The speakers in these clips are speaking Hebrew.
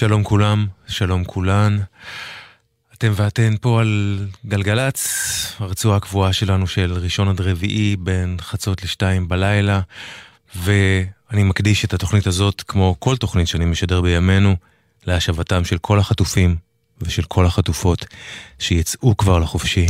שלום כולם, שלום כולן. אתם ואתן פה על גלגלצ, הרצועה הקבועה שלנו של ראשון עד רביעי בין חצות לשתיים בלילה, ואני מקדיש את התוכנית הזאת, כמו כל תוכנית שאני משדר בימינו, להשבתם של כל החטופים ושל כל החטופות שיצאו כבר לחופשי.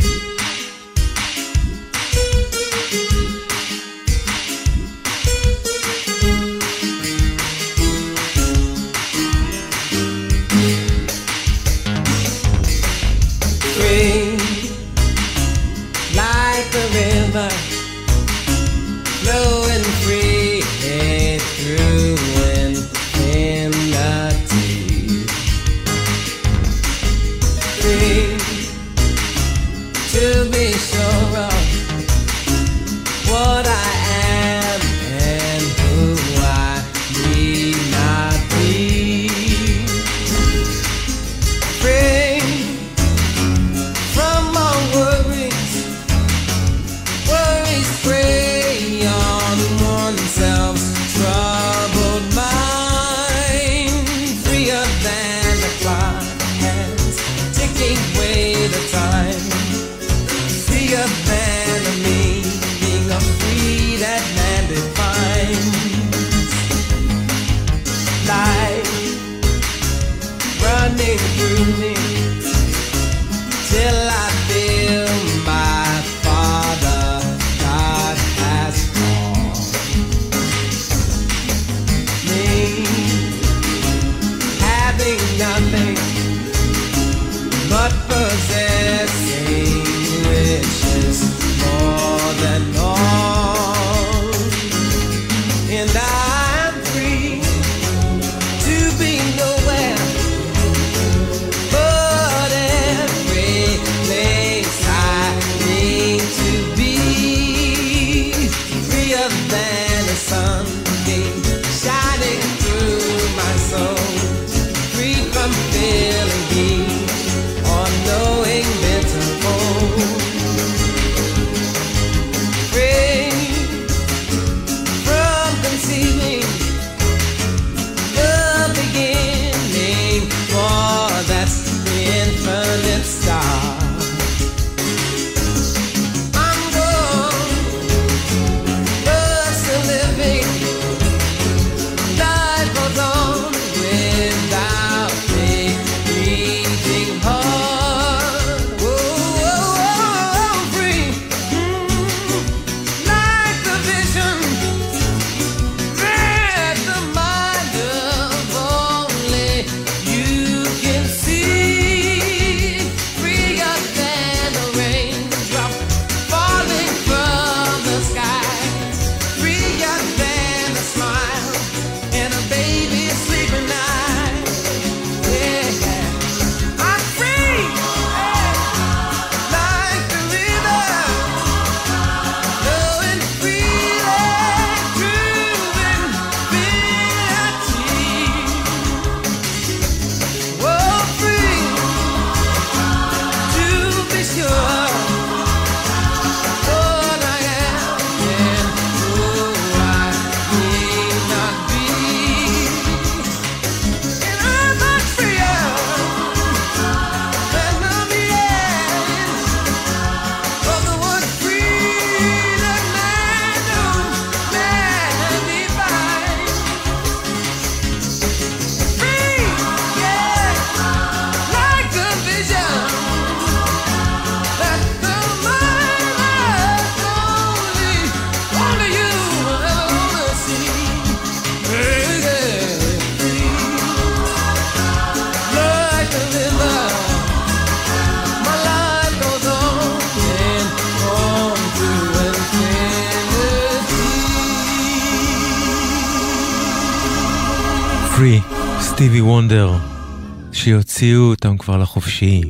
שיוציאו אותם כבר לחופשי.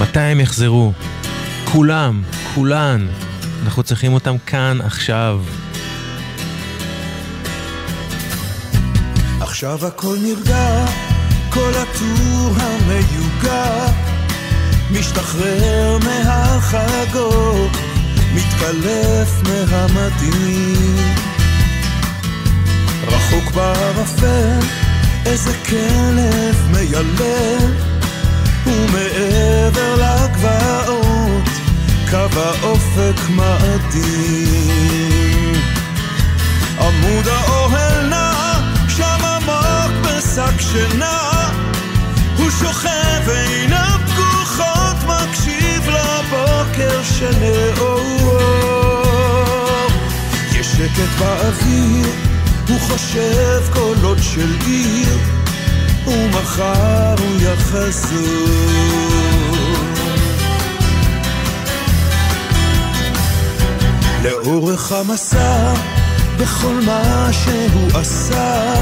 מתי הם יחזרו? כולם, כולן. אנחנו צריכים אותם כאן, עכשיו. עכשיו הכל נרגע, כל הטור המיוגע, משתחרר מהחגות, מתקלף מהמדהים. רחוק בערפל, איזה כלב מיילל, ומעבר לגבעות, קו האופק מאדים. עמוד האוהל נע, שם עמוק בשק שינה, הוא שוכב עיניו פקוחות, מקשיב לבוקר שנאור. יש שקט באוויר, הוא חושב קולות של עיר, ומחר הוא יחזור. לאורך המסע, בכל מה שהוא עשה,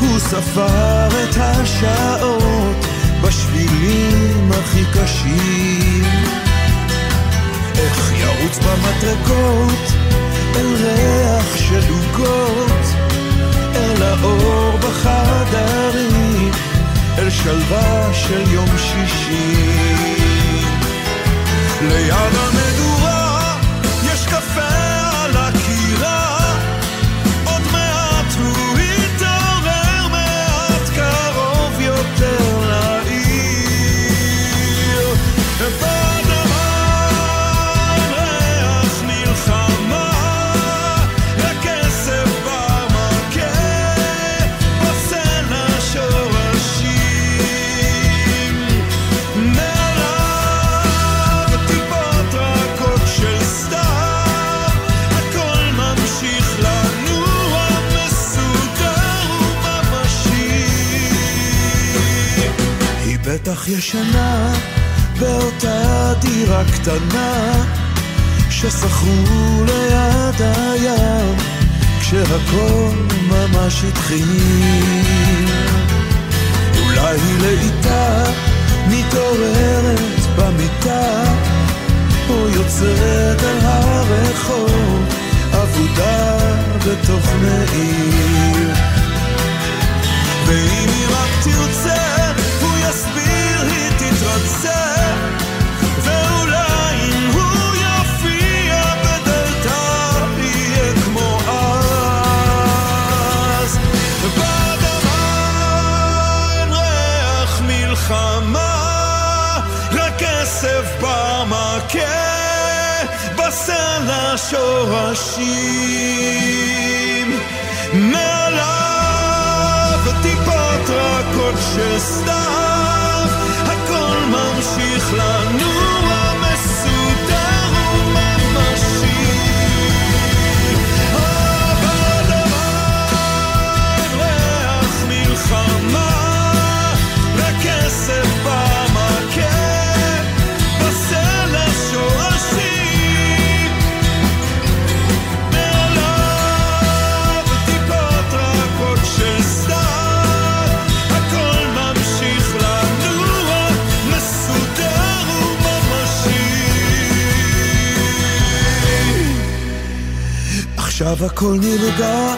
הוא ספר את השעות בשבילים הכי קשים. איך ירוץ במטרקות אל ריח של עוגות, אל האור בחדרים, אל שלווה של יום שישי. ליד המדורה בטח ישנה באותה דירה קטנה ששכרו ליד הים כשהכל ממש התחיל. אולי היא לאיטה מתעוררת במיטה או יוצאת אל הרחוב אבודה בתוך מעיר. ואם היא רק תרצה, She. עכשיו הכל נרגע,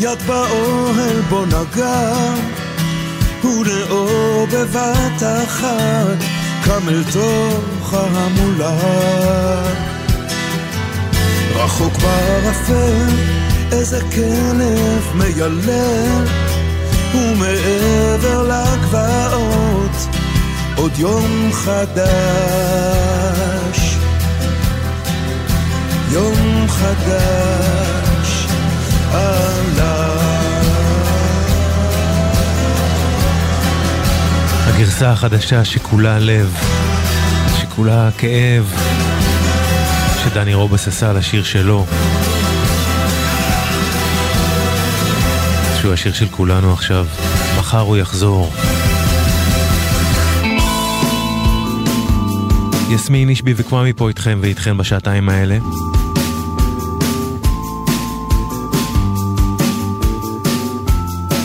יד באוהל בו נגע, ולאור בבת אחת, קם אל תוך ההמולה. רחוק בערפל, איזה כלב מיילל, ומעבר לגבעות, עוד יום חדש. יום חדש. הגרסה החדשה שכולה לב, שכולה כאב, שדני רובס עשה לשיר שלו. שהוא השיר של כולנו עכשיו, מחר הוא יחזור. יסמין אישבי וקוואמי פה איתכם ואיתכם בשעתיים האלה.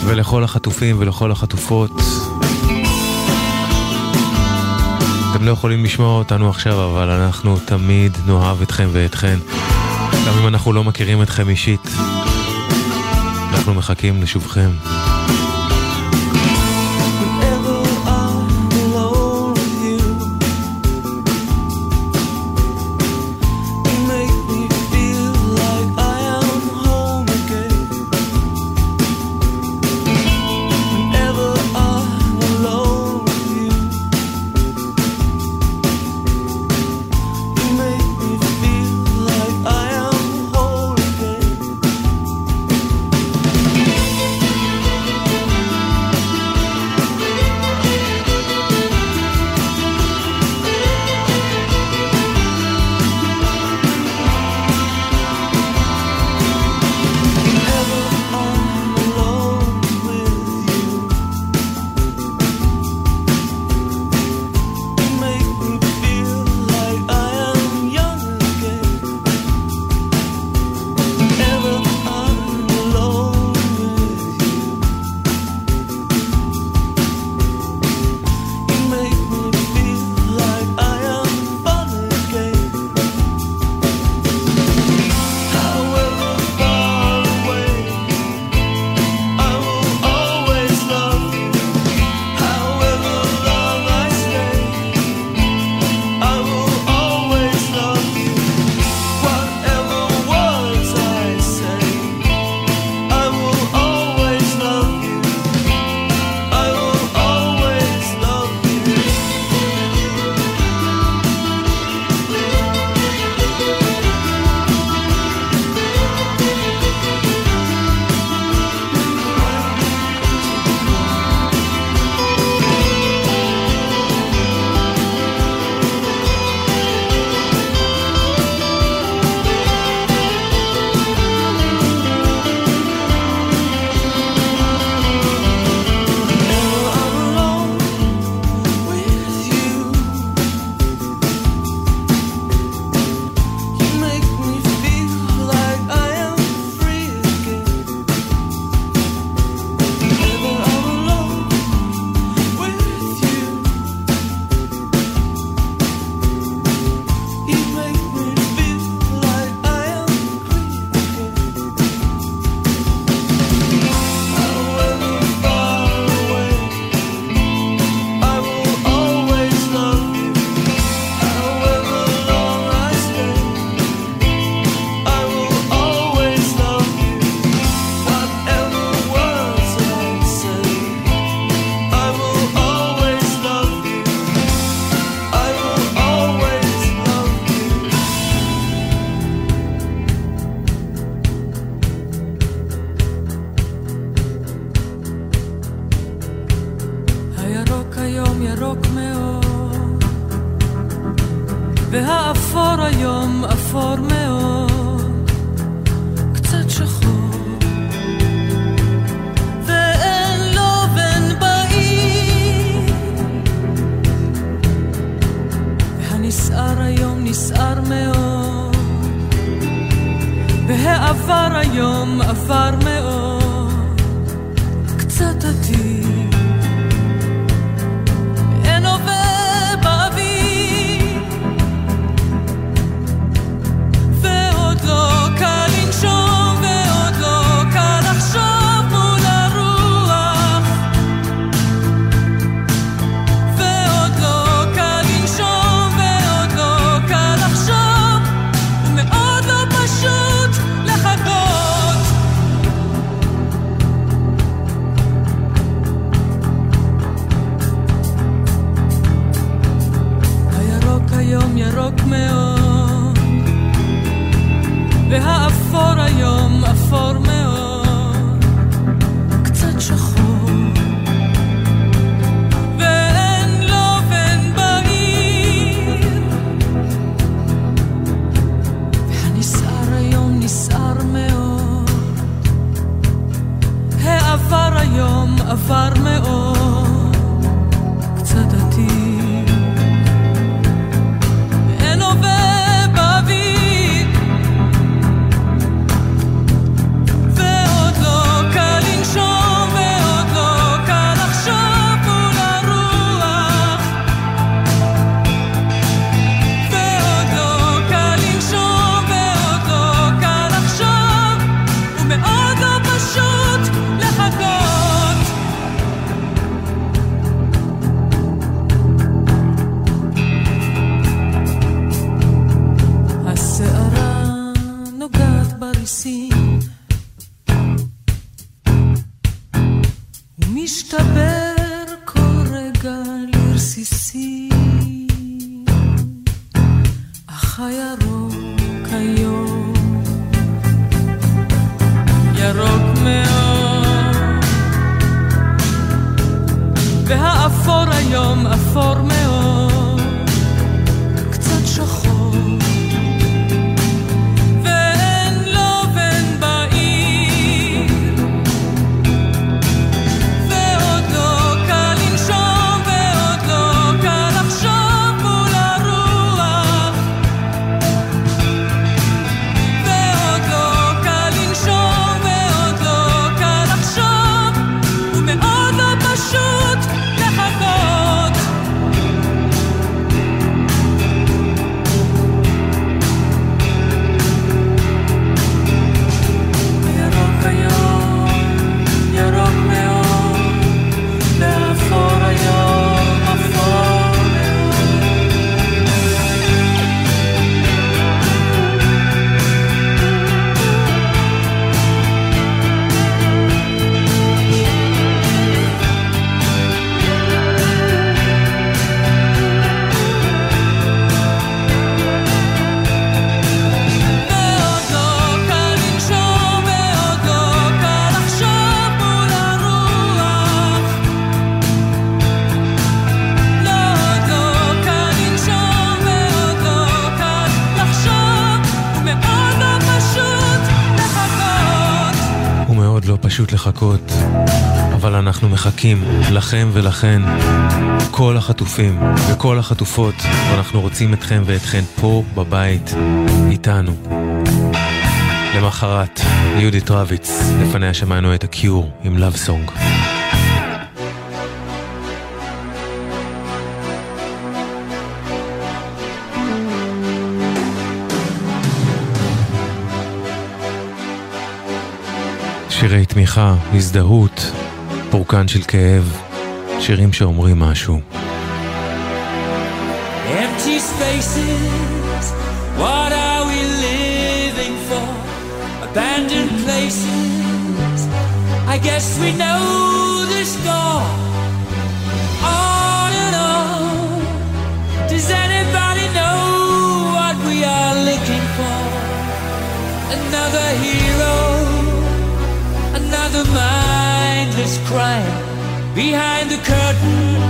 ולכל החטופים ולכל החטופות. אתם לא יכולים לשמוע אותנו עכשיו, אבל אנחנו תמיד נאהב אתכם ואתכן. גם אם אנחנו לא מכירים אתכם אישית, אנחנו מחכים לשובכם. מחכים לכם ולכן, כל החטופים וכל החטופות, ואנחנו רוצים אתכם ואתכן פה בבית איתנו. למחרת, יהודית רביץ, לפניה שמענו את הקיור עם Love Song. שירי תמיכה, הזדהות, פורקן של כאב, שירים שאומרים משהו. Empty spaces, what are we living for? Abandoned places, I guess we know the score. On and on, does anybody know what we are looking for? Another hero. another mindless crime behind the curtain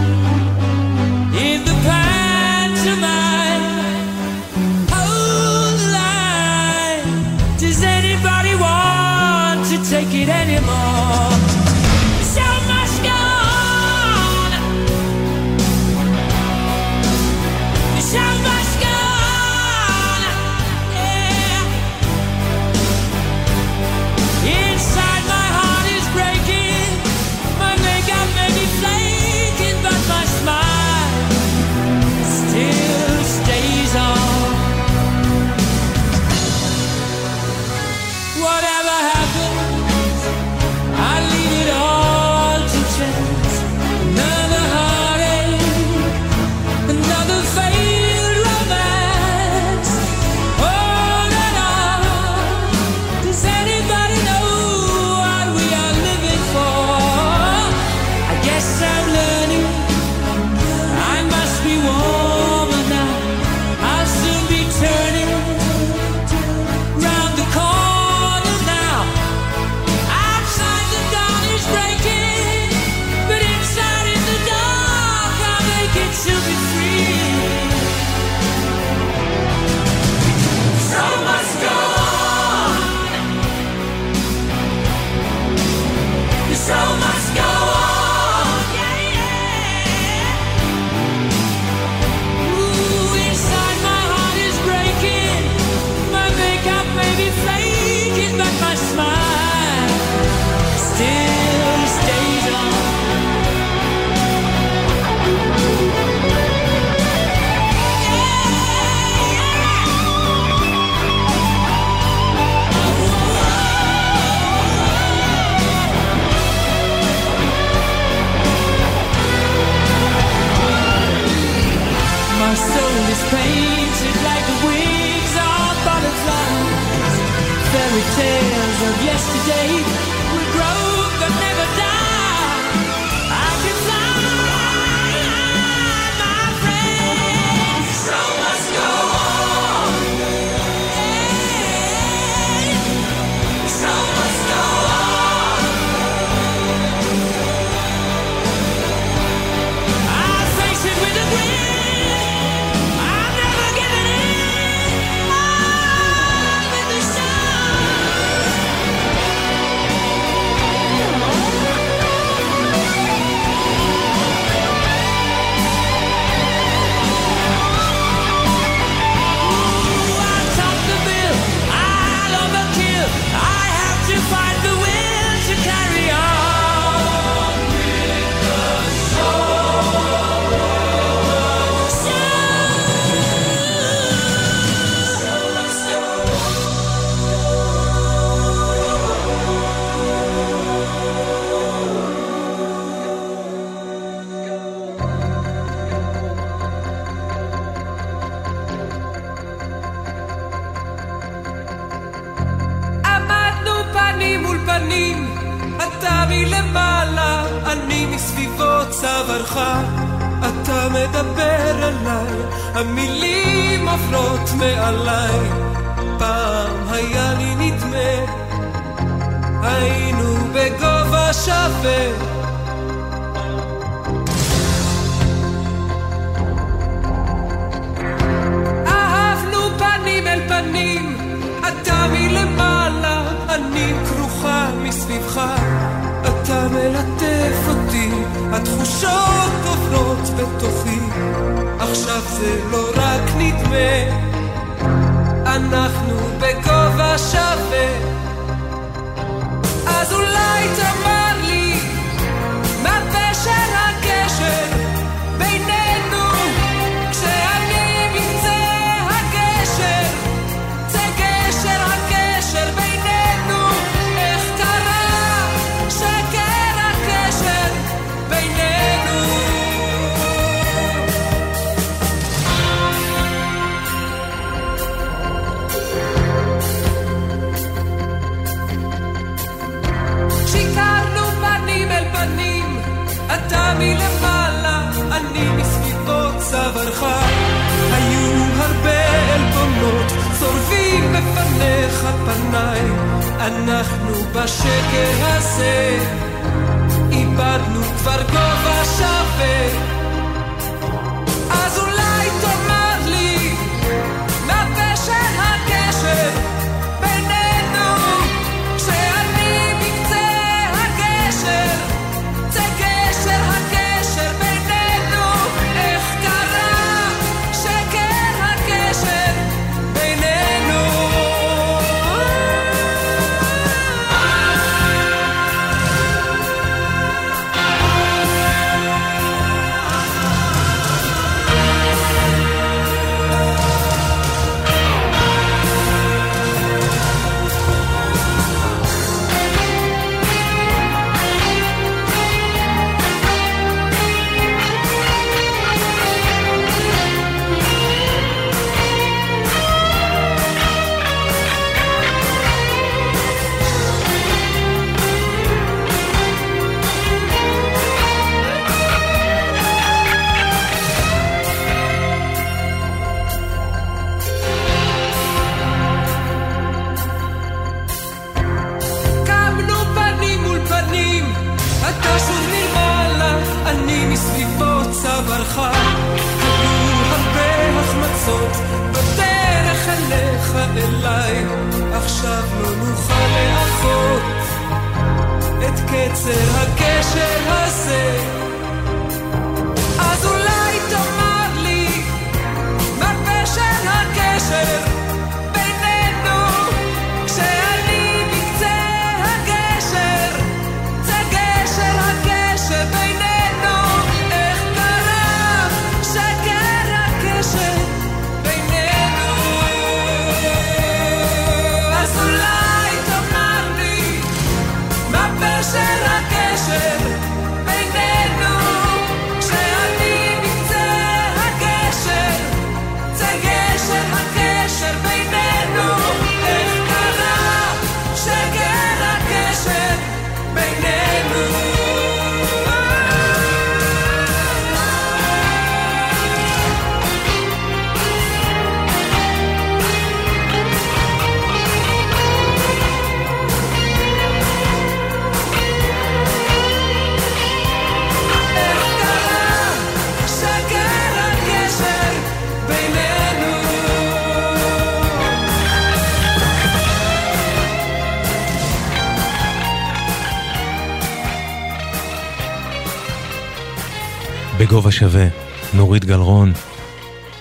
בגובה שווה, נורית גלרון,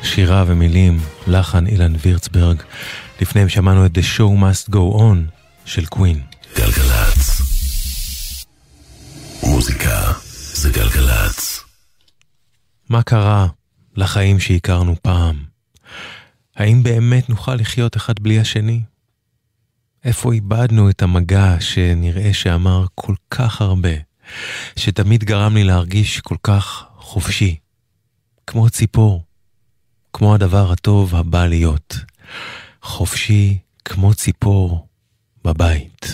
שירה ומילים, לחן אילן וירצברג. לפניהם שמענו את The Show Must Go On של קווין. גלגלצ. מוזיקה זה גלגלצ. מה קרה לחיים שהכרנו פעם? האם באמת נוכל לחיות אחד בלי השני? איפה איבדנו את המגע שנראה שאמר כל כך הרבה, שתמיד גרם לי להרגיש כל כך חופשי, כמו ציפור, כמו הדבר הטוב הבא להיות, חופשי כמו ציפור בבית.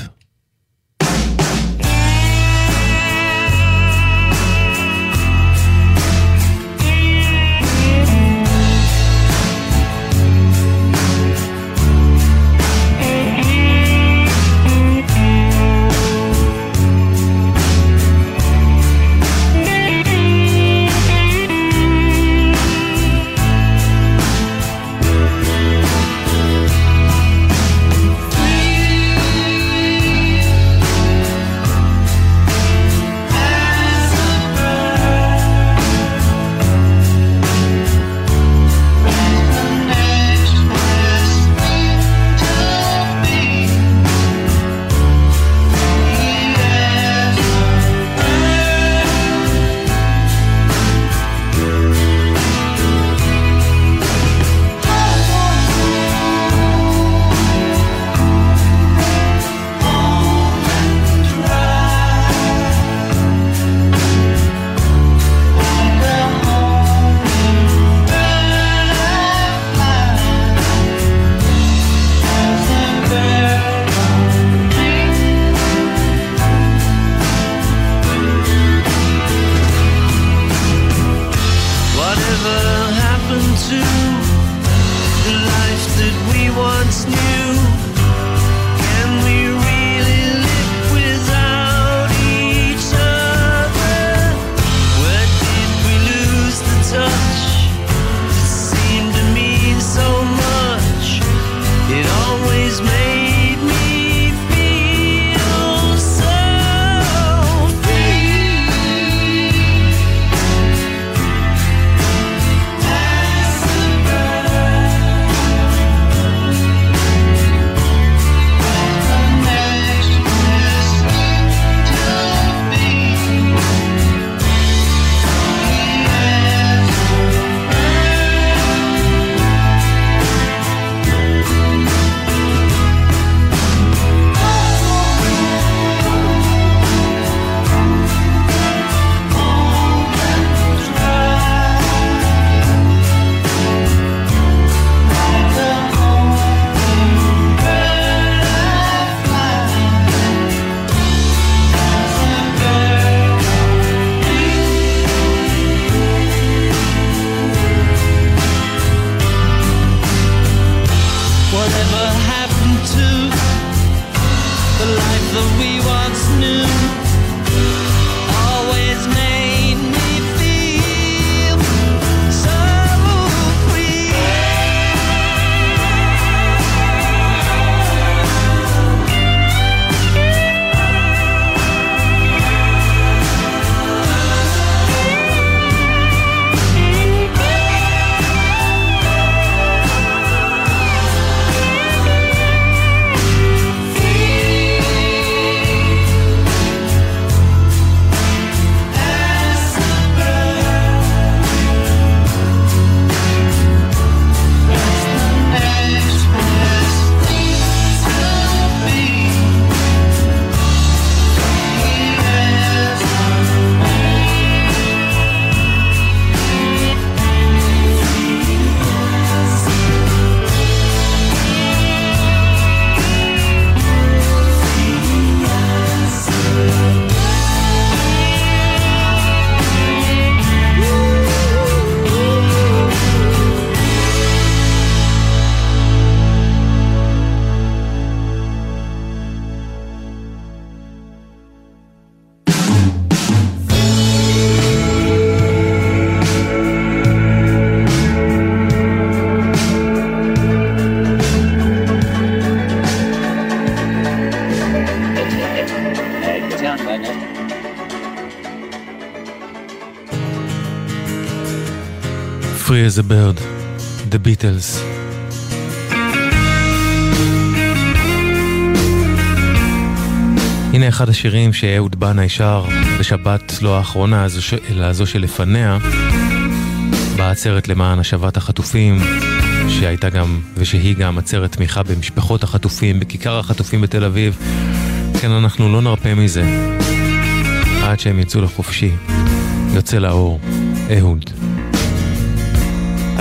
As a Bird, The Beatles. הנה אחד השירים שאהוד בנאי שר בשבת לא האחרונה, אלא הזו שלפניה, בעצרת למען השבת החטופים, שהייתה גם, ושהיא גם עצרת תמיכה במשפחות החטופים, בכיכר החטופים בתל אביב. כן, אנחנו לא נרפה מזה. עד שהם יצאו לחופשי. יוצא לאור, אהוד.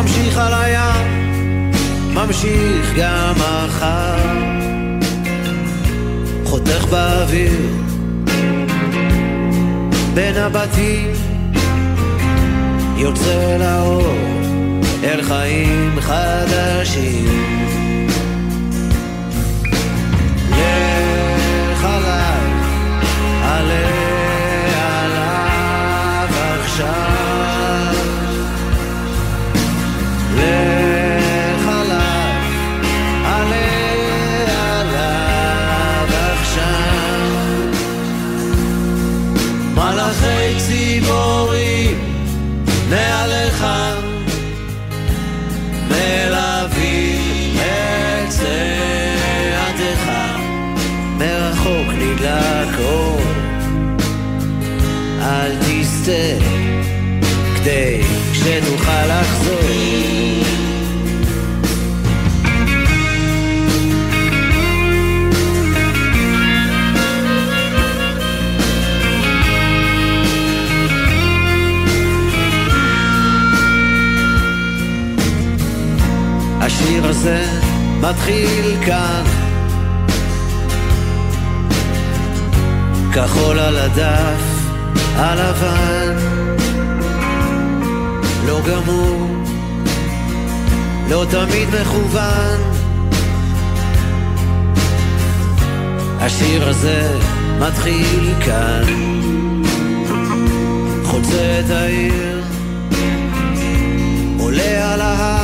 ממשיך על הים ממשיך גם מחר חותך באוויר בין הבתים יוצא לאור אל חיים חדשים כדי שתוכל לחזור מתחיל כאן. כחול על הדף הלבן. לא גמור, לא תמיד מכוון. השיר הזה מתחיל כאן. חוצה את העיר עולה על ההר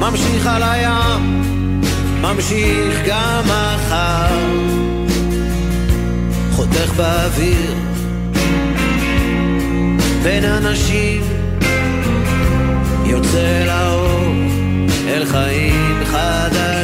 ממשיך על הים, ממשיך גם מחר, חותך באוויר בין אנשים, יוצא לאור אל חיים חדשים.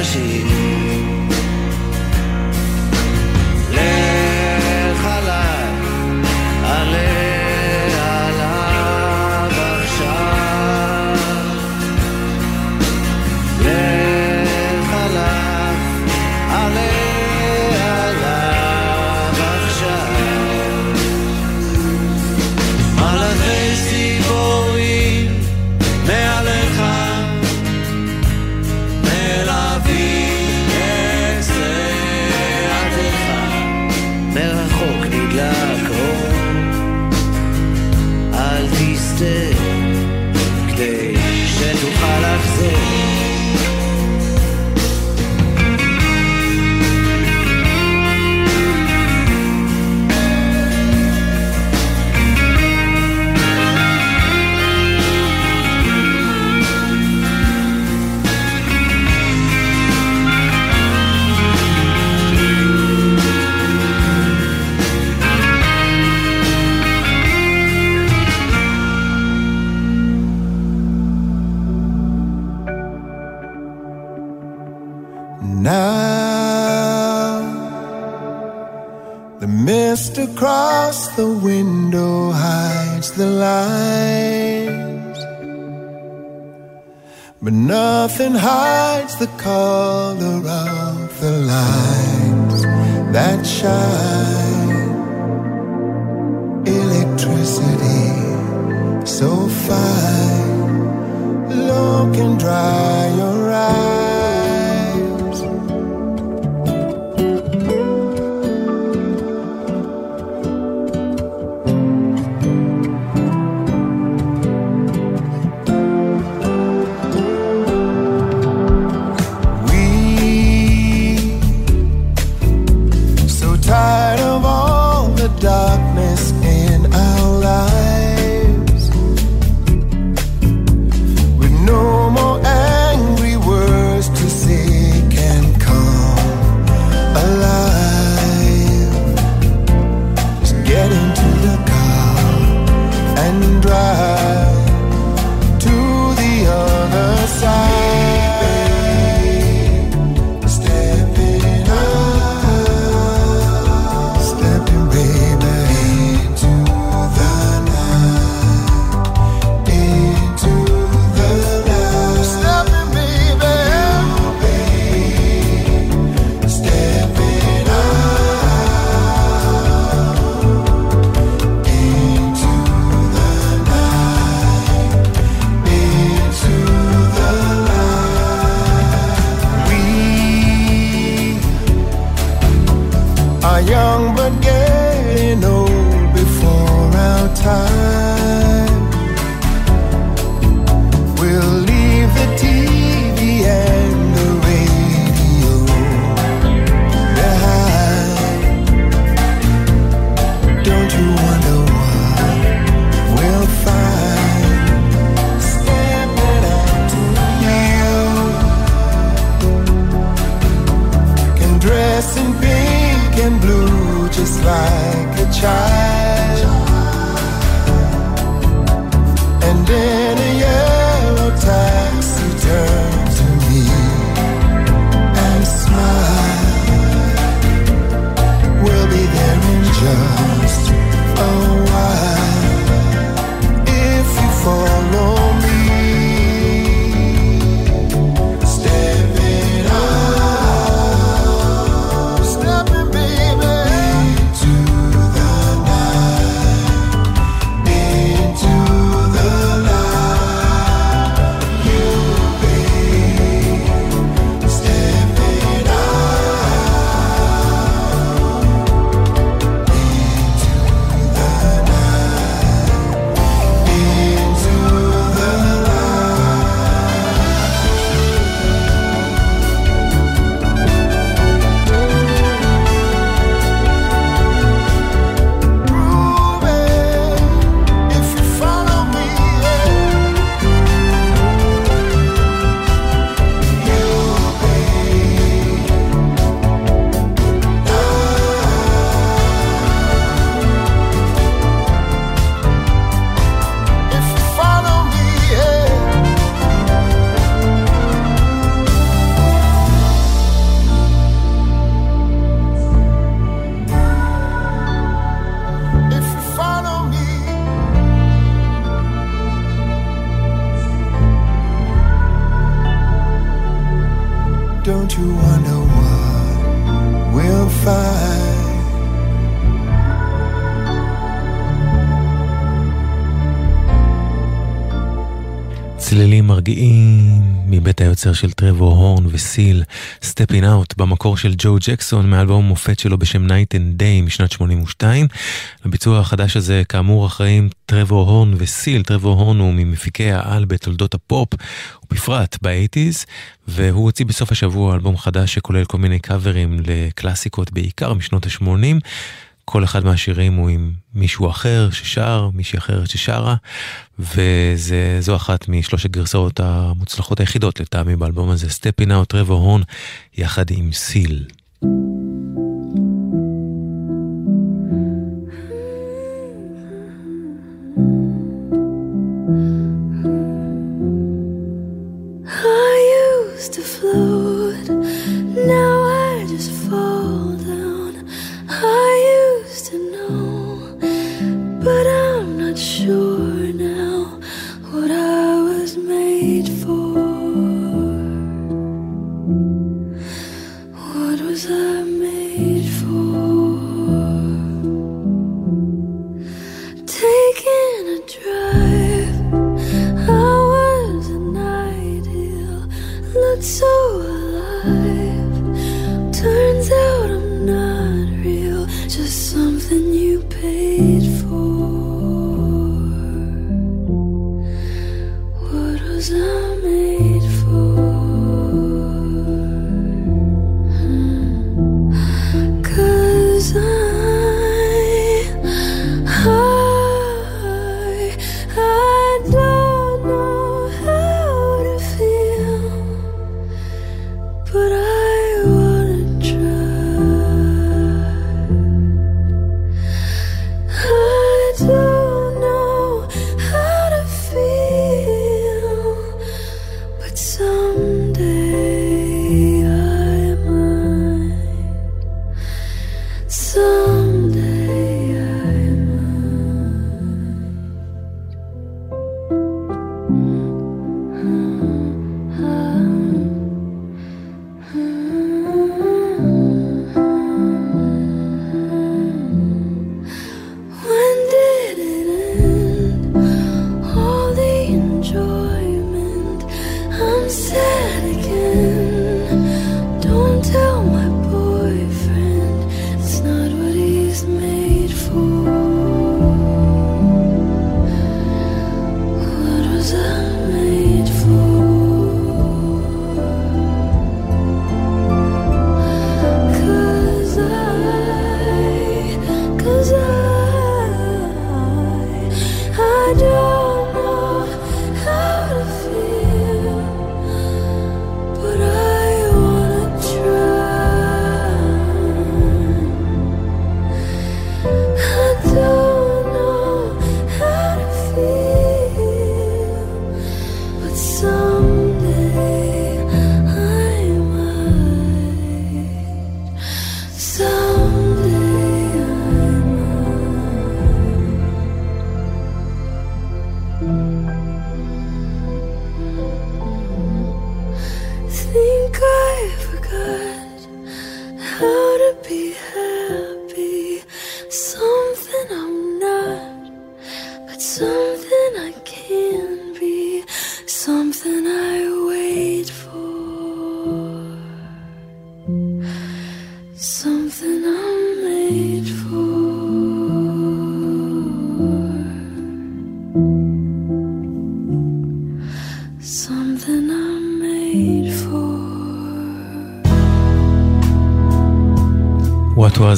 Nothing hides the color of the lights that shine. Electricity so fine, look and dry young but getting old before our time. Like a child. מרגיעים מבית היוצר של טרוור הורן וסיל, Steppin' Out, במקור של ג'ו ג'קסון מאלבום מופת שלו בשם Night and Day משנת 82. לביצוע החדש הזה כאמור אחראים טרוור הורן וסיל, טרוור הורן הוא ממפיקי העל בתולדות הפופ, ובפרט באייטיז, והוא הוציא בסוף השבוע אלבום חדש שכולל כל מיני קאברים לקלאסיקות בעיקר משנות ה-80. כל אחד מהשירים הוא עם מישהו אחר ששר, מישהי אחרת ששרה, וזו אחת משלוש הגרסאות המוצלחות היחידות לטעמי באלבום הזה, סטפין אאוט טרוור הון, יחד עם סיל. To float, but I'm not sure now what I was made for. What was I made for? Taking a drive. I was an ideal, looked so alive.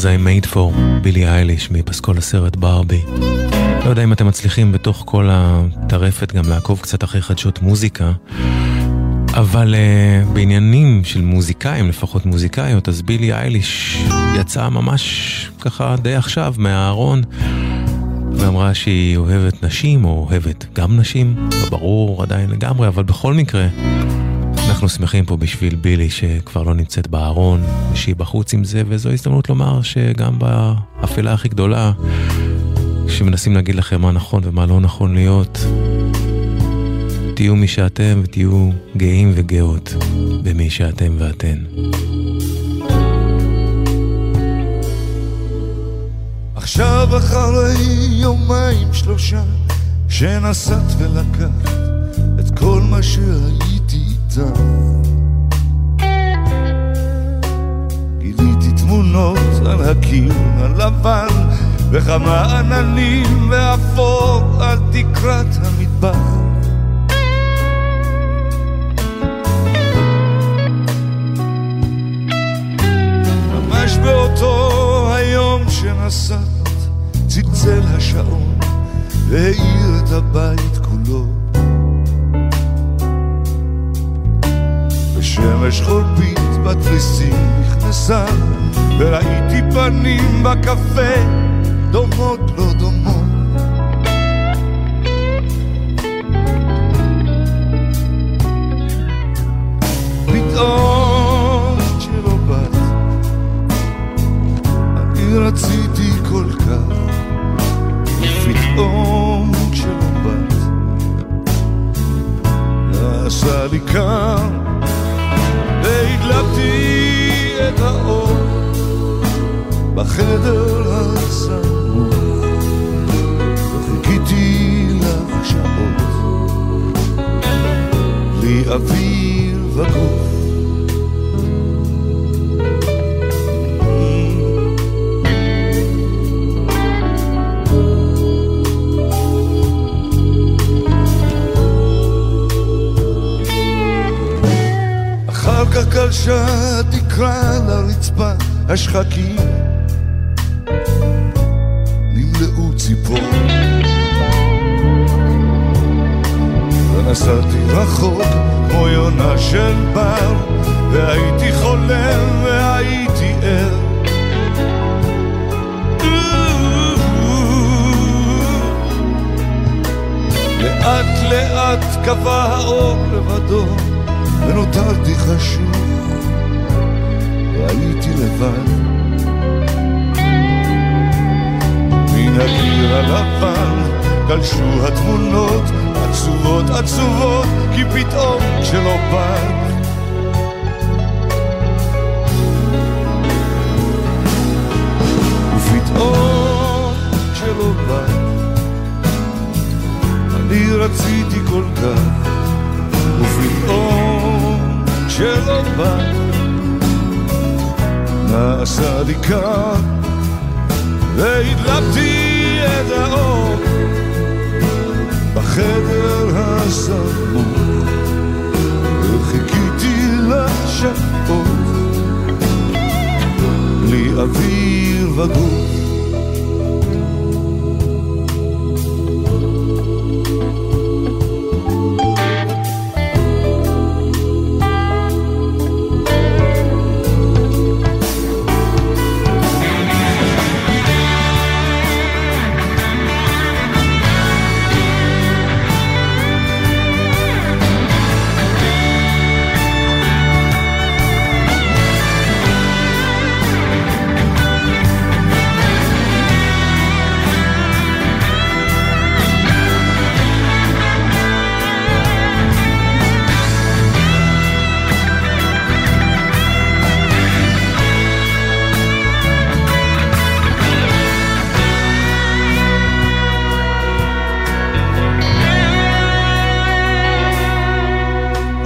Was I made for, בילי אייליש מפסקול הסרט ברבי. לא יודע אם אתם מצליחים בתוך כל הטרפת גם לעקוב קצת אחרי חדשות מוזיקה, אבל uh, בעניינים של מוזיקאים, לפחות מוזיקאיות, אז בילי אייליש יצאה ממש ככה די עכשיו מהארון. ואמרה שהיא אוהבת נשים, או אוהבת גם נשים, לא ברור עדיין לגמרי, אבל בכל מקרה, אנחנו שמחים פה בשביל בילי שכבר לא נמצאת בארון, ושהיא בחוץ עם זה, וזו הזדמנות לומר שגם באפלה הכי גדולה, כשמנסים להגיד לכם מה נכון ומה לא נכון להיות, תהיו מי שאתם ותהיו גאים וגאות במי שאתם ואתן. עכשיו אחרי יומיים שלושה שנסעת ולקחת את כל מה שהייתי איתה. גיליתי תמונות על הקיר הלבן וכמה עננים ואפור על תקרת המטבח. ממש באותו היום שנסעת צלצל השעון והאיר את הבית שמש חולבית בתריסים נכנסה וראיתי פנים בקפה דומות לא דומות. פתאום כשלא באת אני רציתי כל כך. ופתאום כשלא באת נעשה לי קר והדלקתי את האור בחדר הסמוך. וחיכיתי לך שעות בלי אוויר וגוף גלשה תקרא לרצפה השחקים נמלאו ציפור. ונסעתי רחוק כמו יונה של בר והייתי חולם והייתי ער. לאט לאט קבע האור לבדו ונותרתי חשוב, והייתי לבד. מן הקיר הלבן גלשו התמונות עצובות עצובות, כי פתאום כשלא באת אני רציתי כל כך שלא בא נעשה לי קר והדלקתי את האור בחדר הסמוך וחיכיתי לשעות בלי אוויר וגוף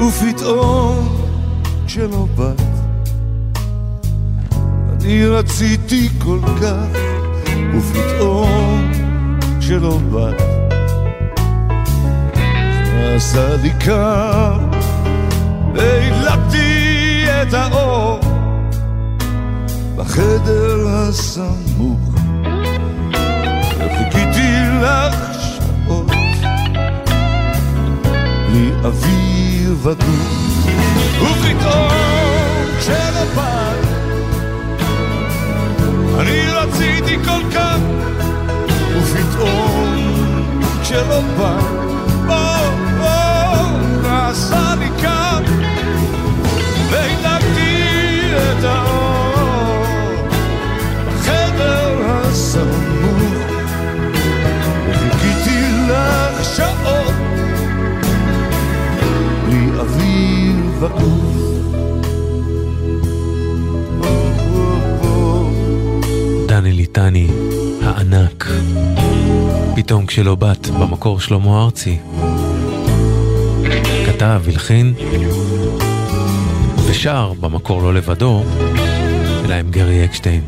ופתאום כשלא באת, אני רציתי כל כך, ופתאום כשלא באת, נעשה לי קר, והדלקתי את האור בחדר הסמוך, וחיכיתי לך שעות, בלי אוויר. ירבדו. ופתאום כשלבד אני רציתי כל כך, ופתאום כשלא בא, או, או, נעשה לי קם. ועוז. דני ליטני, הענק. פתאום כשלא בת, במקור שלמה ארצי. כתב, הלחין, ושר, במקור לא לבדו, אלא עם גרי אקשטיין.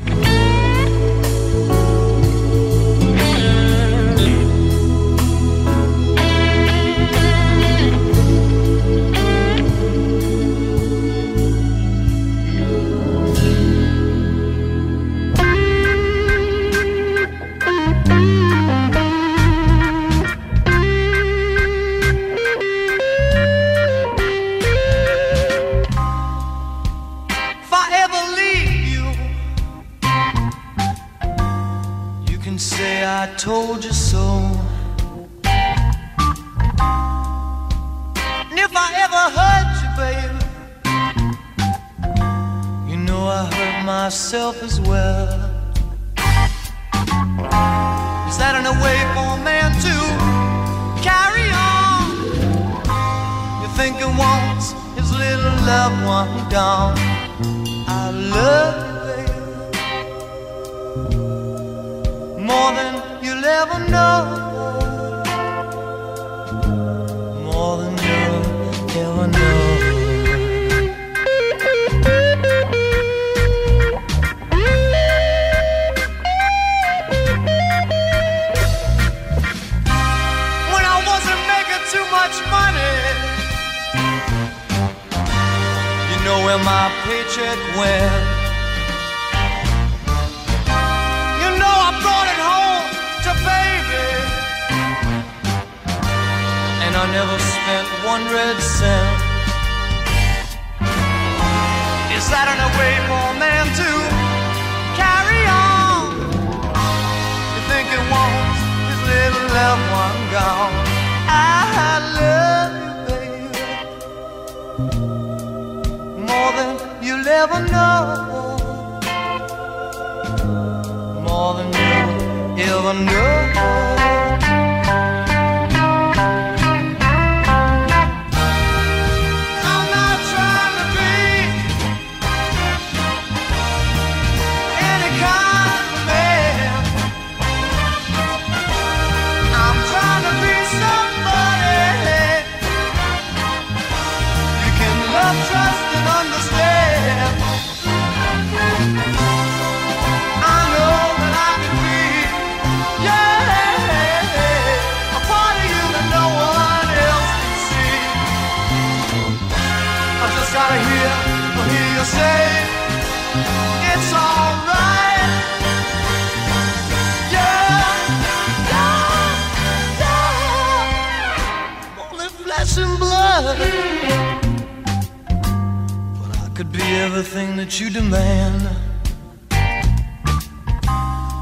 everything that you demand.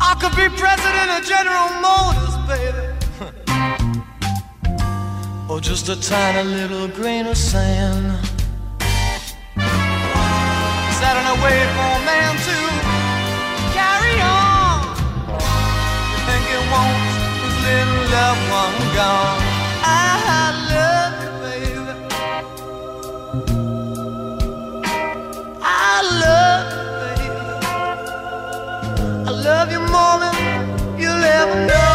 I could be president of General Motors, baby. or just a tiny little grain of sand. Set on a way for a man to carry on. You think it won't, his little loved one gone. I never know.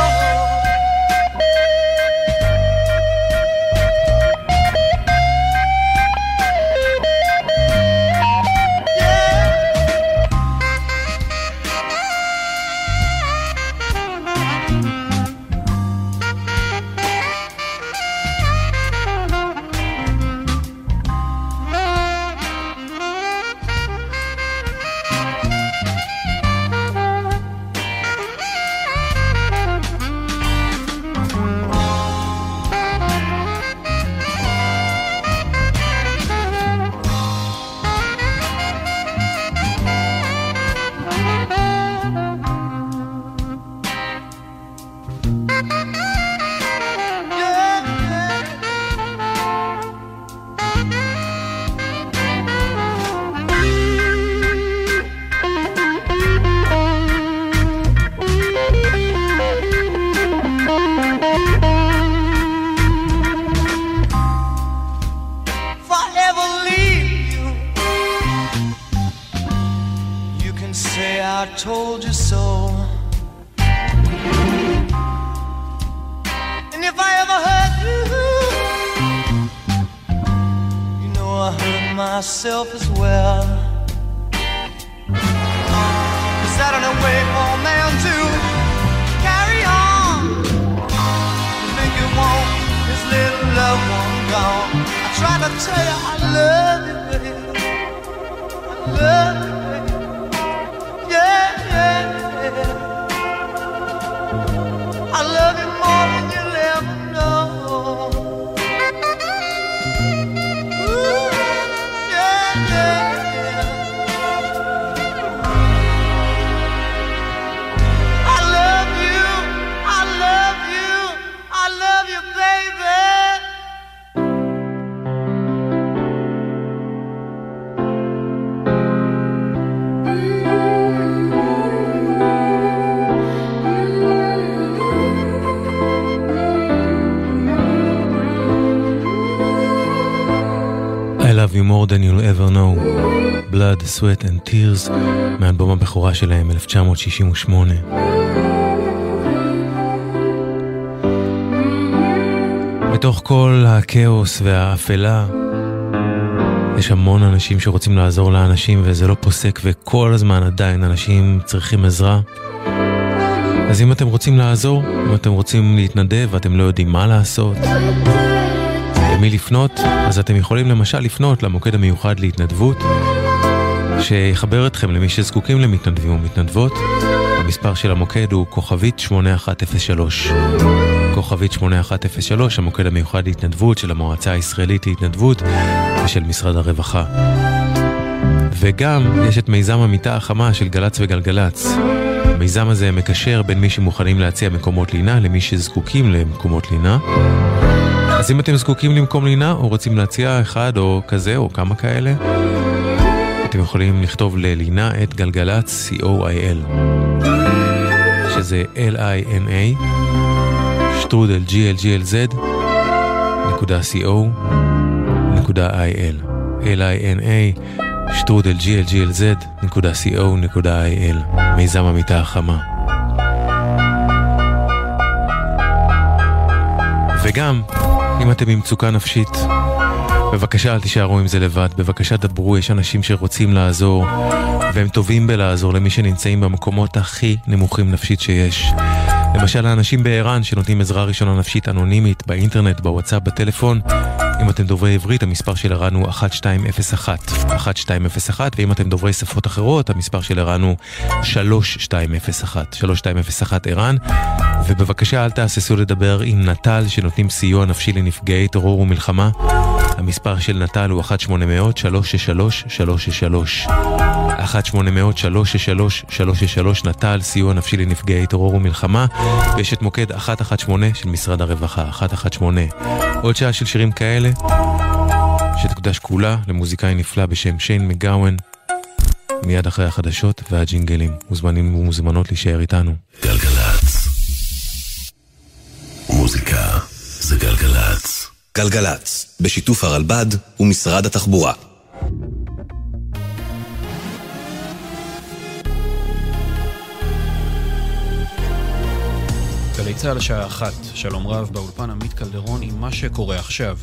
Love you more than you'll ever know, Blood, Sweat and Tears, מאלבום הבכורה שלהם, 1968. בתוך כל הכאוס והאפלה, יש המון אנשים שרוצים לעזור לאנשים וזה לא פוסק וכל הזמן עדיין אנשים צריכים עזרה. אז אם אתם רוצים לעזור, אם אתם רוצים להתנדב ואתם לא יודעים מה לעשות, למי לפנות, אז אתם יכולים למשל לפנות למוקד המיוחד להתנדבות, שיחבר אתכם למי שזקוקים למתנדבים ומתנדבות. המספר של המוקד הוא כוכבית 8103. כוכבית 8103, המוקד המיוחד להתנדבות של המועצה הישראלית להתנדבות ושל משרד הרווחה. וגם יש את מיזם המיטה החמה של גל"צ וגלגלצ. המיזם הזה מקשר בין מי שמוכנים להציע מקומות לינה למי שזקוקים למקומות לינה. אז אם אתם זקוקים למקום לינה או רוצים להציע אחד או כזה או כמה כאלה, אתם יכולים לכתוב ללינה את גלגלצ co.il שזה l-i-n-a שטרודל glglz נקודה co נקודה il l-i-n-a שטרודל glglz נקודה co נקודה il מיזם המיטה החמה. וגם, אם אתם במצוקה נפשית, בבקשה אל תישארו עם זה לבד, בבקשה דברו, יש אנשים שרוצים לעזור, והם טובים בלעזור למי שנמצאים במקומות הכי נמוכים נפשית שיש. למשל האנשים בער"ן שנותנים עזרה ראשונה נפשית אנונימית באינטרנט, בוואטסאפ, בטלפון. אם אתם דוברי עברית, המספר של ער"ן הוא 1201. 1201, ואם אתם דוברי שפות אחרות, המספר של ער"ן הוא 3201. 3201 ער"ן. ובבקשה אל תהססו לדבר עם נט"ל שנותנים סיוע נפשי לנפגעי טרור ומלחמה. המספר של נט"ל הוא 1-800-363-363. 1-800-363-363 נט"ל, סיוע נפשי לנפגעי טרור ומלחמה, ויש את מוקד 118 של משרד הרווחה, 118. עוד שעה של שירים כאלה, שתקודש כולה למוזיקאי נפלא בשם שיין מגאוון, מיד אחרי החדשות והג'ינגלים. מוזמנים ומוזמנות להישאר איתנו. גלגלצ. מוזיקה זה גלגלצ. גלגלצ, בשיתוף הרלב"ד ומשרד התחבורה. גלי צה"ל השעה אחת, שלום רב באולפן עמית קלדרון עם מה שקורה עכשיו.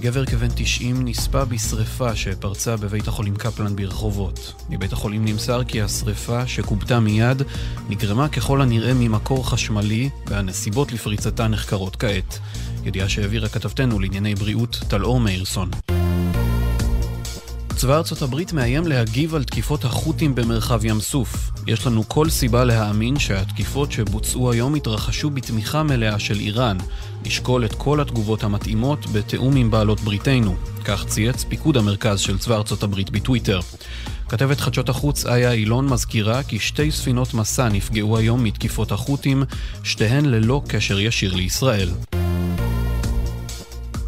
גבר כבן 90 נספה בשרפה שפרצה בבית החולים קפלן ברחובות. מבית החולים נמסר כי השרפה, שכובתה מיד, נגרמה ככל הנראה ממקור חשמלי, והנסיבות לפריצתה נחקרות כעת. ידיעה שהעבירה כתבתנו לענייני בריאות טלאור מאירסון. צבא ארצות הברית מאיים להגיב על תקיפות החות'ים במרחב ים סוף. יש לנו כל סיבה להאמין שהתקיפות שבוצעו היום התרחשו בתמיכה מלאה של איראן. נשקול את כל התגובות המתאימות בתיאום עם בעלות בריתנו. כך צייץ פיקוד המרכז של צבא ארצות הברית בטוויטר. כתבת חדשות החוץ איה אילון מזכירה כי שתי ספינות מסע נפגעו היום מתקיפות החות'ים, שתיהן ללא קשר ישיר לישראל.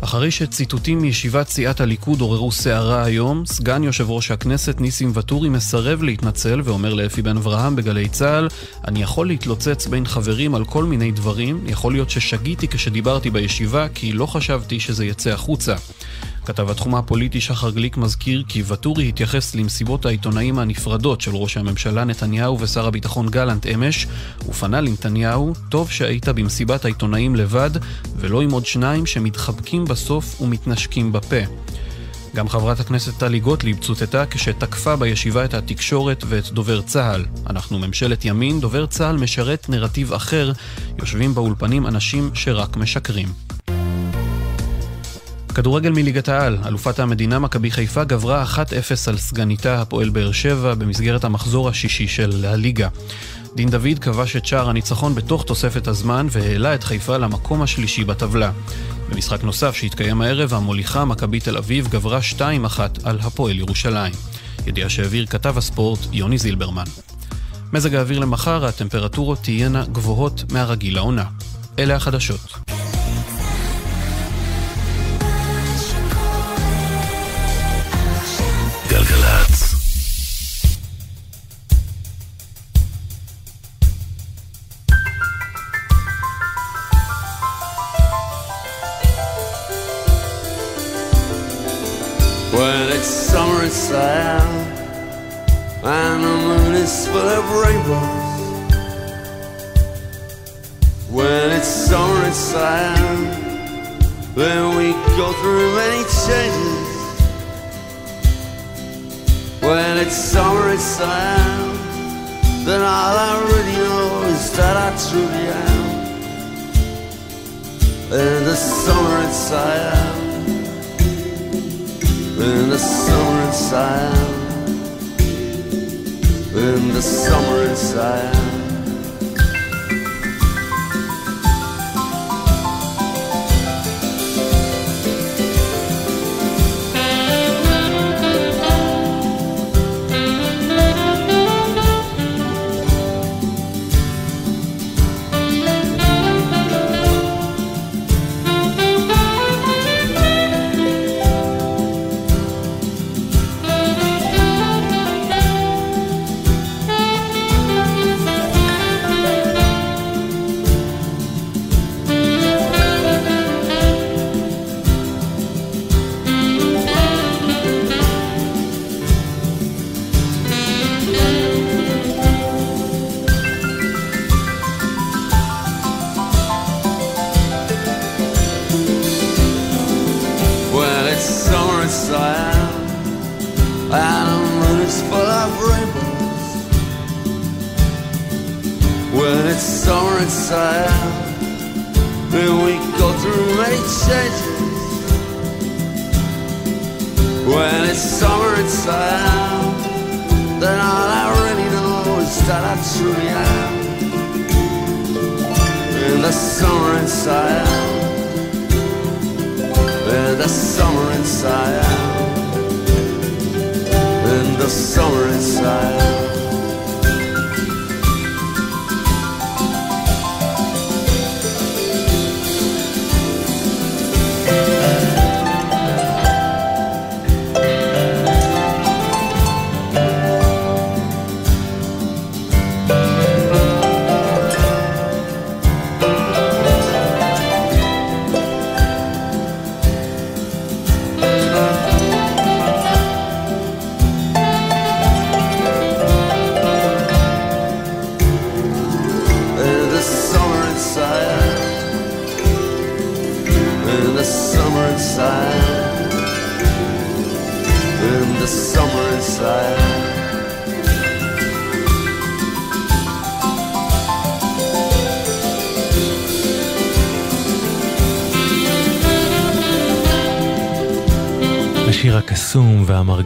אחרי שציטוטים מישיבת סיעת הליכוד עוררו סערה היום, סגן יושב ראש הכנסת ניסים ואטורי מסרב להתנצל ואומר לאפי בן אברהם בגלי צה"ל אני יכול להתלוצץ בין חברים על כל מיני דברים, יכול להיות ששגיתי כשדיברתי בישיבה כי לא חשבתי שזה יצא החוצה. כתב התחום הפוליטי שחר גליק מזכיר כי ואטורי התייחס למסיבות העיתונאים הנפרדות של ראש הממשלה נתניהו ושר הביטחון גלנט אמש, ופנה לנתניהו, טוב שהיית במסיבת העיתונאים לבד, ולא עם עוד שניים שמתחבקים בסוף ומתנשקים בפה. גם חברת הכנסת טלי גוטליב צוטטה כשתקפה בישיבה את התקשורת ואת דובר צה"ל. אנחנו ממשלת ימין, דובר צה"ל משרת נרטיב אחר, יושבים באולפנים אנשים שרק משקרים. כדורגל מליגת העל, אלופת המדינה מכבי חיפה גברה 1-0 על סגניתה הפועל באר שבע במסגרת המחזור השישי של הליגה. דין דוד כבש את שער הניצחון בתוך תוספת הזמן והעלה את חיפה למקום השלישי בטבלה. במשחק נוסף שהתקיים הערב, המוליכה מכבי תל אביב גברה 2-1 על הפועל ירושלים. ידיעה שהעביר כתב הספורט יוני זילברמן. מזג האוויר למחר, הטמפרטורות תהיינה גבוהות מהרגיל לעונה. אלה החדשות.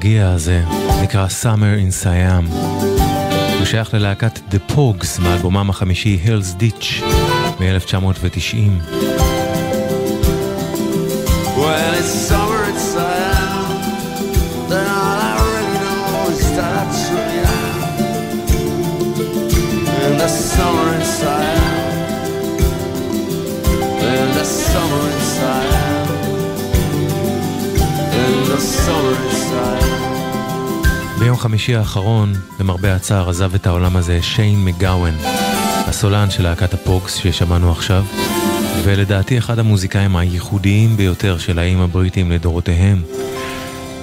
הקסום והמרגיע הזה נקרא Summer in Siam. הוא שייך ללהקת The Pogues מאלבומם החמישי Hell's Ditch מ-1990. חמישי האחרון, למרבה הצער, עזב את העולם הזה שיין מגאוון, הסולן של להקת הפוקס ששמענו עכשיו, ולדעתי אחד המוזיקאים הייחודיים ביותר של האיים הבריטים לדורותיהם.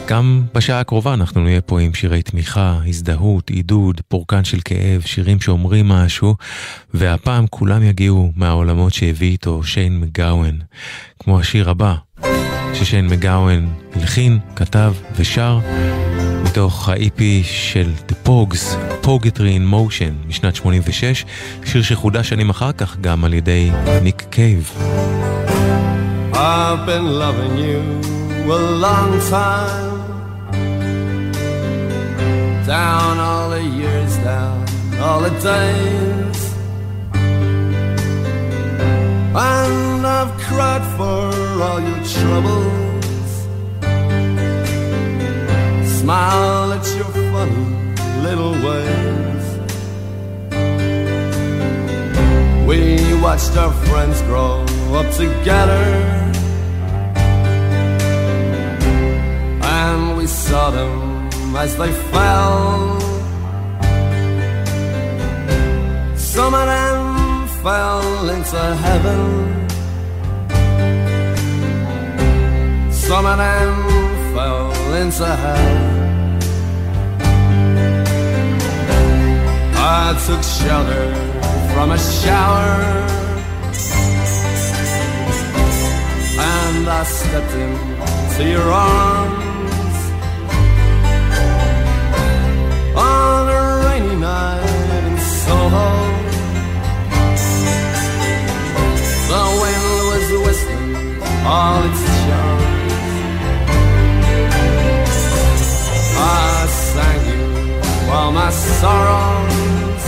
גם בשעה הקרובה אנחנו נהיה פה עם שירי תמיכה, הזדהות, עידוד, פורקן של כאב, שירים שאומרים משהו, והפעם כולם יגיעו מהעולמות שהביא איתו שיין מגאוון, כמו השיר הבא, ששיין מגאוון הלחין, כתב ושר, מתוך ה-EP של The Pogs, Pogetry in Motion, משנת 86, שיר שחודש שנים אחר כך גם על ידי ניק קייב. I've been loving you a long time Down all the years, down all the days And I've cried for all your troubles Smile at your funny little ways. We watched our friends grow up together. And we saw them as they fell. Some of them fell into heaven. Some of them hell I took shelter from a shower. And I stepped into your arms. On a rainy night in Soho. The wind was whistling all its I sang you all my sorrows.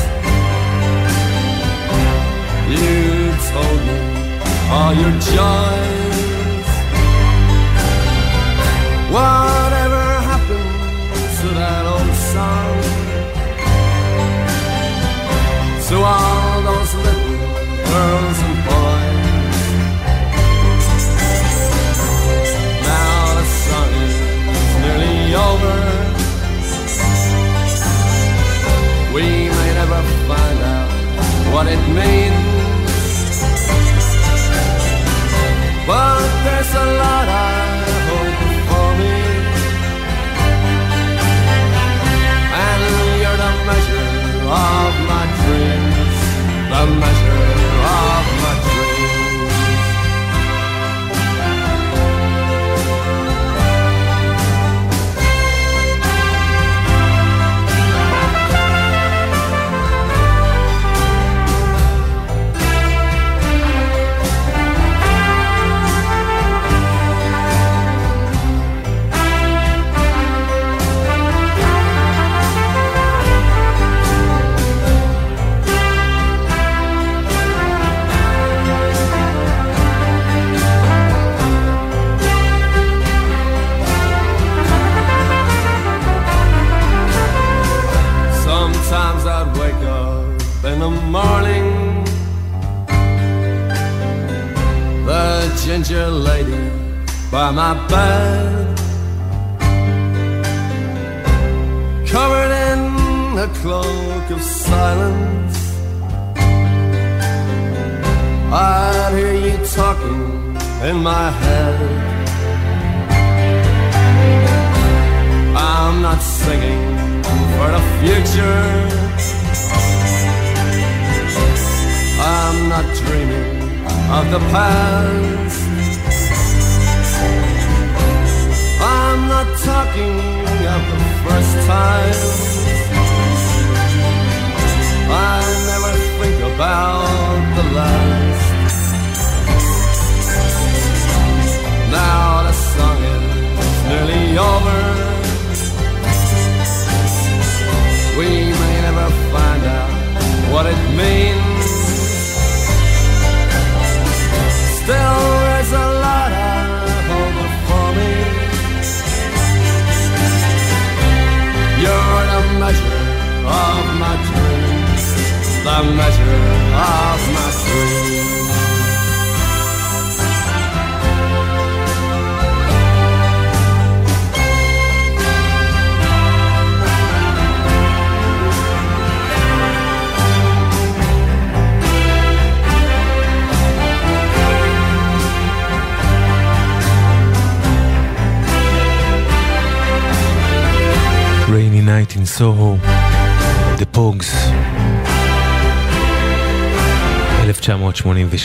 You told me all your joys. Whatever happened to that old song? To all those little girls and boys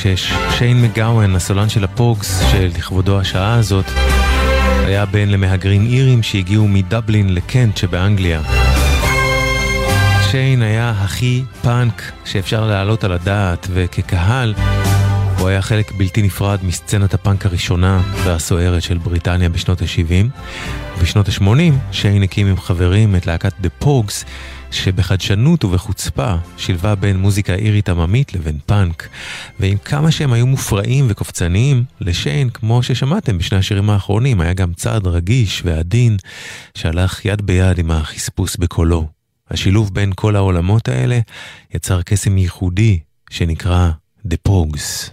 1986. שיין מגאוון, הסולן של הפוגס, שלכבודו השעה הזאת, היה בן למהגרים אירים שהגיעו מדבלין לקנט שבאנגליה. שיין היה הכי פאנק שאפשר להעלות על הדעת, וכקהל הוא היה חלק בלתי נפרד מסצנת הפאנק הראשונה והסוערת של בריטניה בשנות ה-70. בשנות ה-80 שיין הקים עם חברים את להקת The Pogues, שבחדשנות ובחוצפה שילבה בין מוזיקה אירית עממית לבין פאנק. ועם כמה שהם היו מופרעים וקופצניים, לשיין, כמו ששמעתם בשני השירים האחרונים, היה גם צעד רגיש ועדין שהלך יד ביד עם החספוס בקולו. השילוב בין כל העולמות האלה יצר קסם ייחודי שנקרא The Pogues.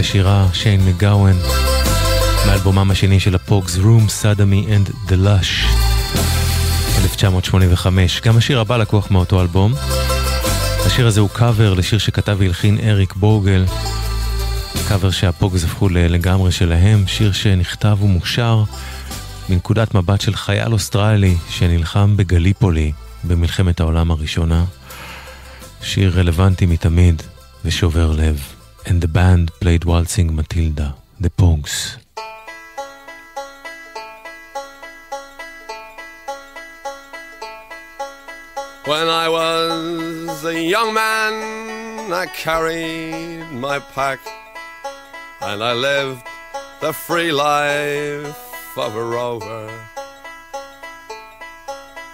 ושירה, שיין מגאוון. מאלבומם השני של הפוגס, Room, Sodomy and the Lush, 1985. גם השיר הבא לקוח מאותו אלבום. השיר הזה הוא קאבר לשיר שכתב והלחין אריק בורגל. קאבר שהפוגס הפכו לגמרי שלהם, שיר שנכתב ומושר מנקודת מבט של חייל אוסטרלי שנלחם בגליפולי במלחמת העולם הראשונה. שיר רלוונטי מתמיד ושובר לב. And the band played Waltzing Matilda, the Pogues. When I was a young man, I carried my pack and I lived the free life of a rover.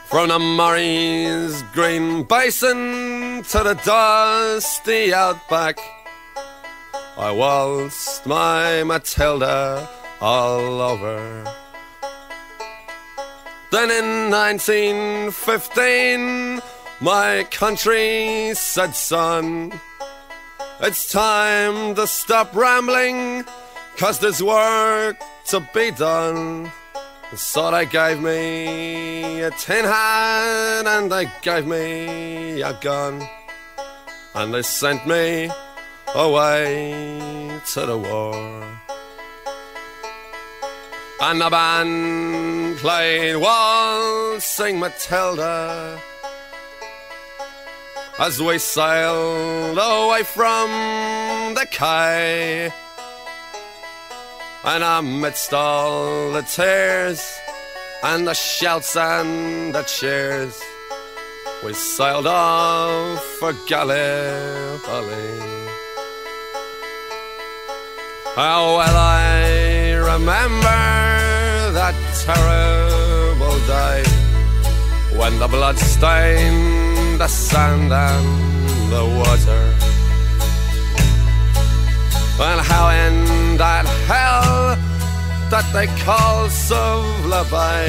From the Murray's green basin to the dusty outback, I waltzed my Matilda all over. Then in 1915, my country said, son, it's time to stop rambling, cause there's work to be done. So they gave me a tin hat and they gave me a gun. And they sent me away to the war. And the band played Waltzing Matilda as we sailed away from the quay. And amidst all the tears and the shouts and the cheers, we sailed off for Gallipoli. How well I remember that terrible day when the blood stained the sand and the water. And how in that hell that they call Suvla Bay,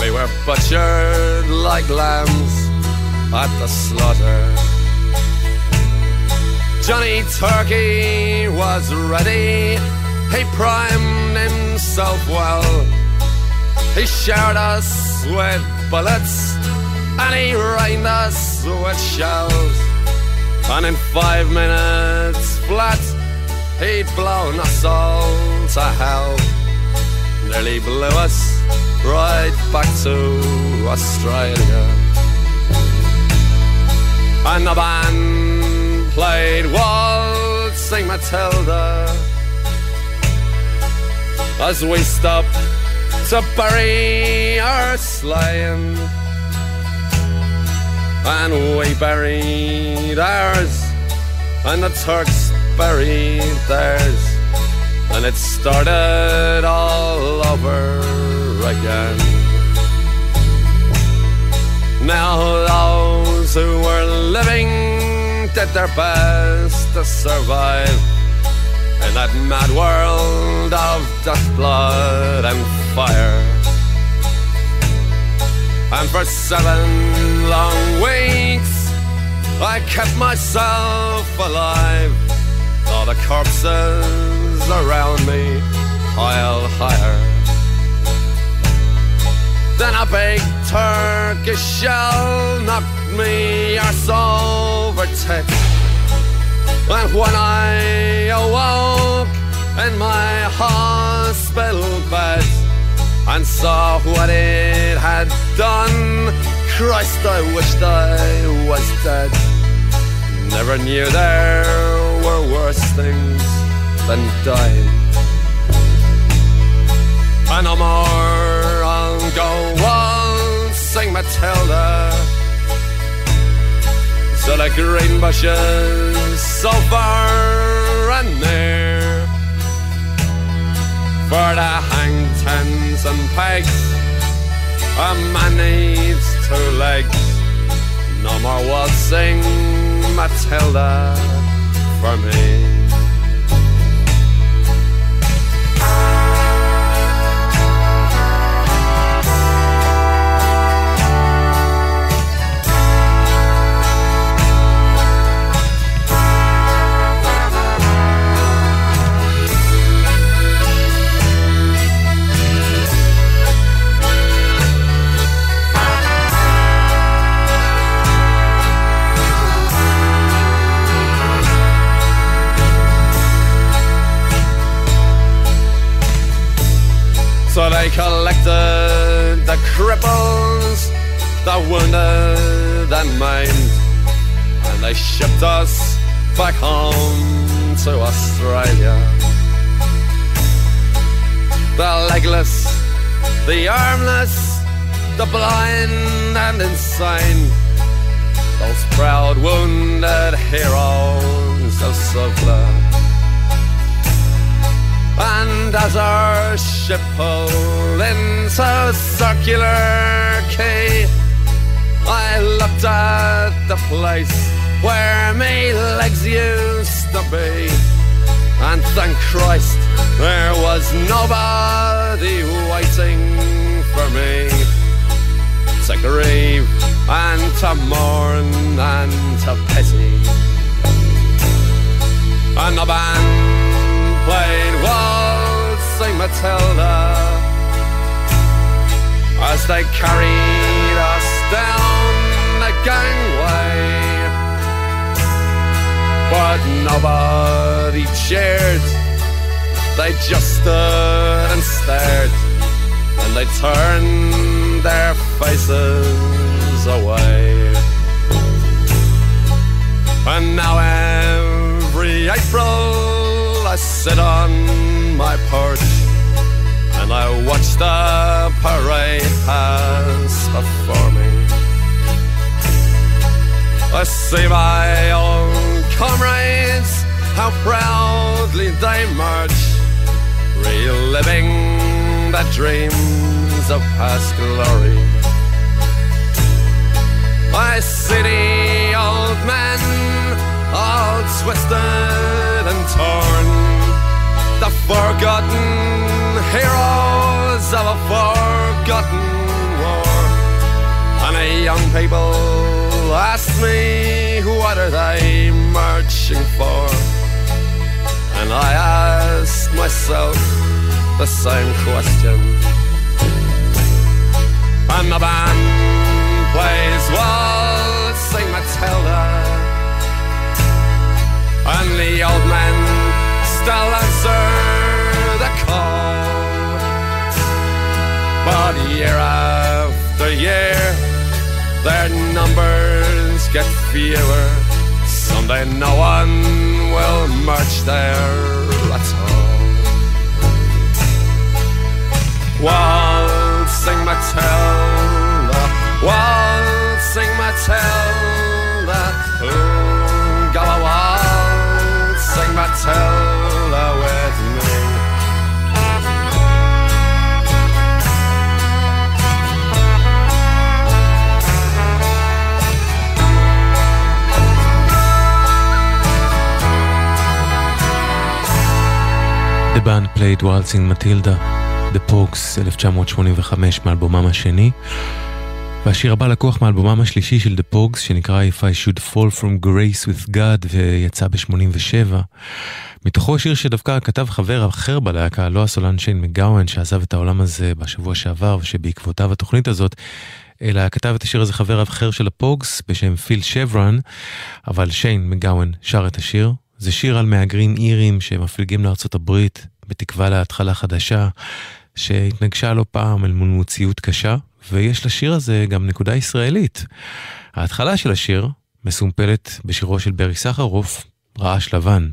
we were butchered like lambs at the slaughter. Johnny Turkey was ready. He primed himself well. He showered us with bullets and he rained us with shells. And in five minutes flat, he'd blown us all to hell. Nearly blew us right back to Australia. And the band played Waltzing Matilda as we stopped to bury our slain. And we buried ours, and the Turks buried theirs, and it started all over again. Now those who were living did their best to survive in that mad world of dust, blood, and fire. And for seven long weeks, I kept myself alive. All the corpses around me piled higher. Then a big Turkish shell knocked me arse over tits. And when I awoke in my hospital bed and saw what it had done, Christ, I wished I was dead. Never knew there were worse things than dying. And no more I'll go waltzing Matilda the green bushes so far and near. For the hang tens and pegs, a man needs two legs. No more waltzing Matilda for me. So they collected the cripples, the wounded and maimed, and they shipped us back home to Australia. The legless, the armless, the blind and insane, those proud wounded heroes of Suvla. And as our ship pulled into circular quay, I looked at the place where my legs used to be. And thank Christ there was nobody waiting for me to grieve and to mourn and to pity. And the band played Matilda as they carried us down the gangway. But nobody cheered, they just stood and stared, and they turned their faces away. And now every April I sit on my porch and I watch the parade pass before me. I see my old comrades, how proudly they march, reliving the dreams of past glory. I see the old men all twisted and torn the forgotten heroes of a forgotten war. And the young people ask me, what are they marching for? And I ask myself the same question. And the band plays Waltzing Matilda. And the old men still answer the call. But year after year, their numbers get fewer. Someday no one will march there at all. Waltzing Matilda, waltzing Matilda, The band played Waltzing Matilda, The Pogues, 1985 מאלבומם השני. והשיר הבא לקוח מאלבומם השלישי של The Pogues, שנקרא If I Should Fall From Grace With God, ויצא ב-87. מתוכו שיר שדווקא כתב חבר אחר בלהקה, לא הסולן שיין מגאוון, שעזב את העולם הזה בשבוע שעבר, ושבעקבותיו התוכנית הזאת, אלא כתב את השיר הזה חבר אחר של הפוגס, בשם פיל שברן, אבל שיין מגאוון שר את השיר. זה שיר על מהגרים אירים שמפליגים לארצות הברית בתקווה להתחלה חדשה, שהתנגשה לא פעם אל מול מציאות קשה, ויש לשיר הזה גם נקודה ישראלית. ההתחלה של השיר מסומפלת בשירו של ברי סחרוף, רעש לבן.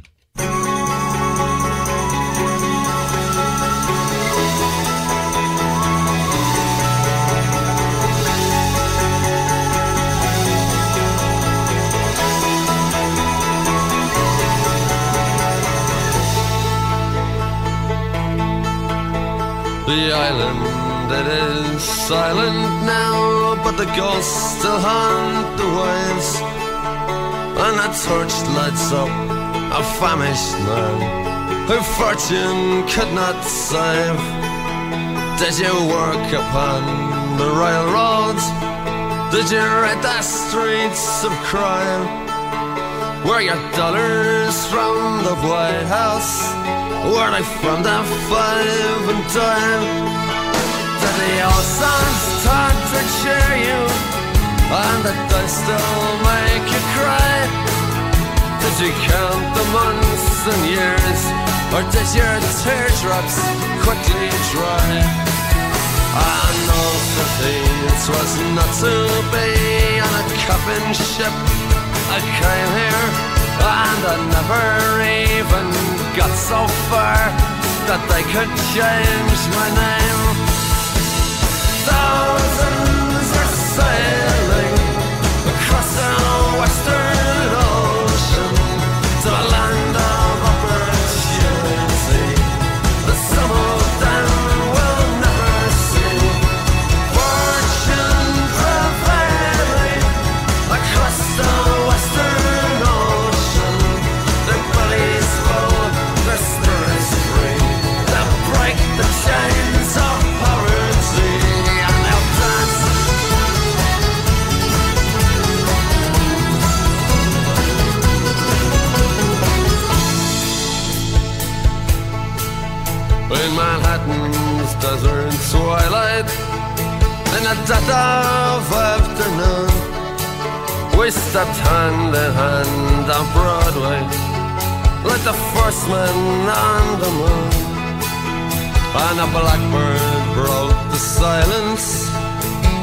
The island it is silent now, but the ghosts still haunt the waves. And a torch lights up a famished man who fortune could not save. Did you work upon the railroads? Did you ride the streets of crime? Were your dollars from the White House? Were they from the five and dime? Did the old songs talk to cheer you? And did they still make you cry? Did you count the months and years? Or did your teardrops quickly dry? I know for things was not to be on a coffin ship. I came here and I never even got so far that they could change my name. Thousands in the dead of afternoon, we stepped hand in hand on Broadway, like the first man on the moon. And a blackbird broke the silence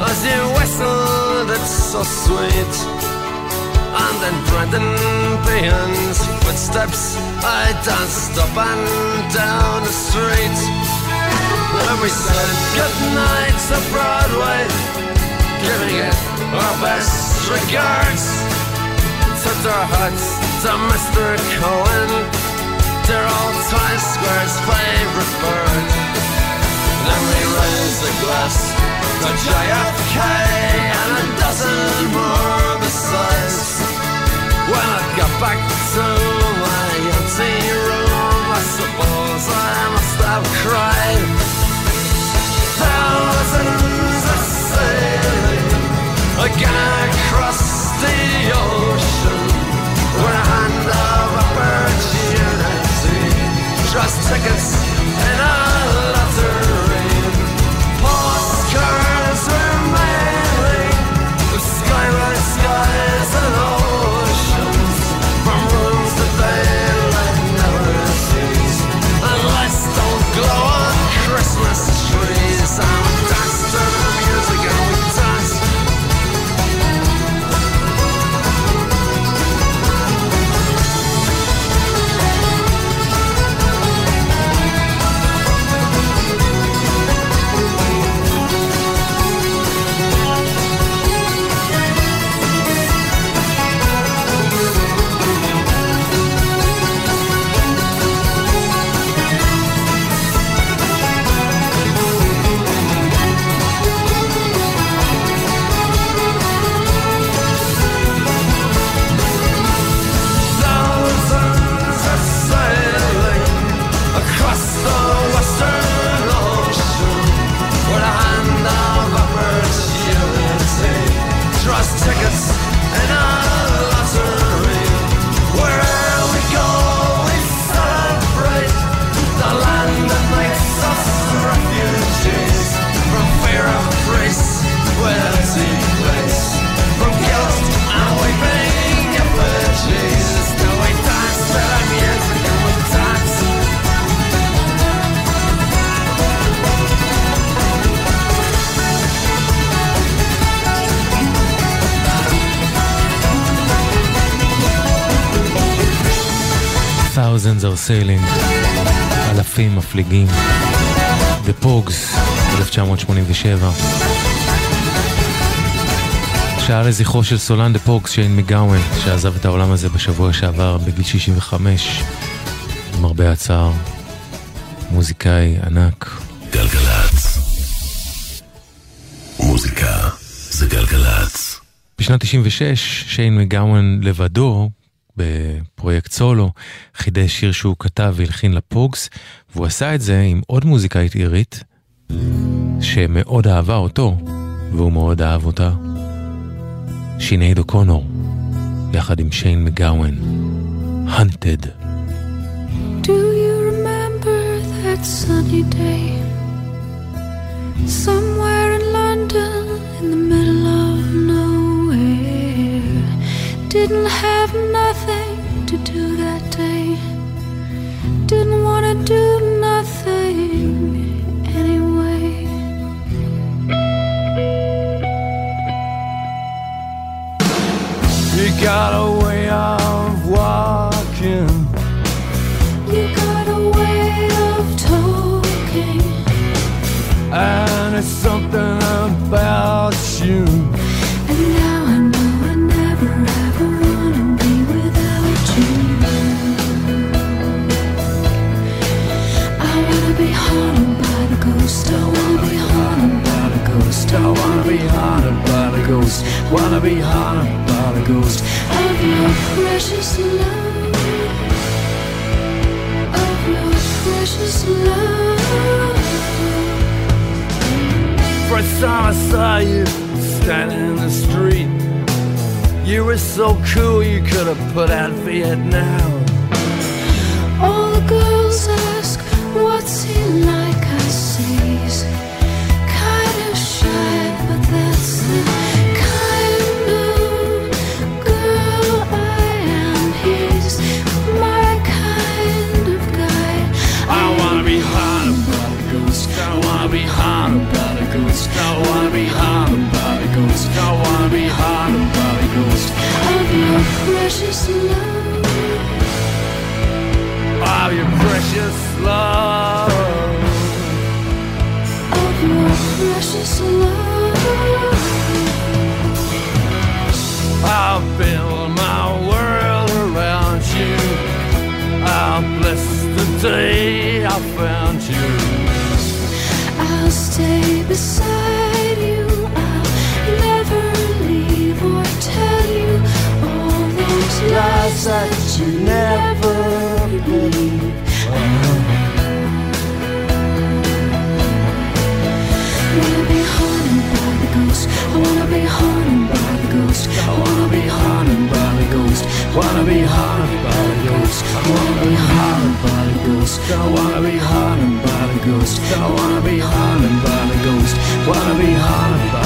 as you whistled, it's so sweet. And then Brendan Behan's footsteps I danced up and down the street And we said goodnight to Broadway Giving it our best regards Took our hats to Mr. Cohen Dear old Times Square's favorite bird Then we raised a glass to JFK And a dozen more besides when I got back to my empty room, I suppose I must have cried. Thousands are sailing again across the ocean with a hand of opportunity. Tickets in a seconds. Are sailing, אלפים מפליגים. The Pogs, 1987. שעה לזכרו של סולן דה פוגס, שיין מגאוון, שעזב את העולם הזה בשבוע שעבר בגיל 65, למרבה הצער. מוזיקאי ענק. גלגלצ. מוזיקה זה גלגלצ. בשנת 96, שיין מגאוון לבדו, בפרויקט סולו, חידש שיר שהוא כתב והלחין לפוגס, והוא עשה את זה עם עוד מוזיקאית אירית, שמאוד אהבה אותו, והוא מאוד אהב אותה. שינייד אוקונור, יחד עם שיין מגאוון, Hunted. Do you remember that sunny day? Somewhere in London, in the middle of nowhere. Didn't have nothing to do that day. Didn't wanna do nothing anyway. You got a way of walking. You got a way of talking. And it's something about you. I wanna be haunted by the ghost. Wanna be haunted by the ghost of your precious love. Of your precious love. First time I saw you standing in the street, you were so cool you could have put out Vietnam. All the girls ask, what's he like? of your precious love. Of your precious love. I'll build my world around you. I'll bless the day. you've never been around. I wanna be haunted by the ghost. I wanna be haunted by the ghost. I wanna be haunted by the ghost. Wanna be haunted by the ghost. Wanna be haunted by the ghost. I Wanna be haunted by the ghost. I Wanna be haunted by the ghost. Wanna be haunted by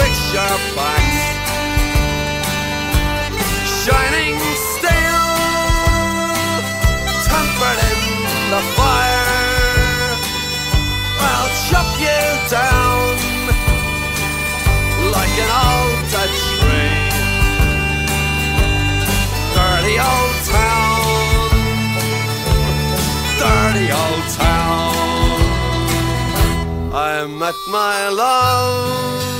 picture box, shining steel, tempered in the fire. I'll chop you down like an old dead tree. Dirty old town, dirty old town. I met my love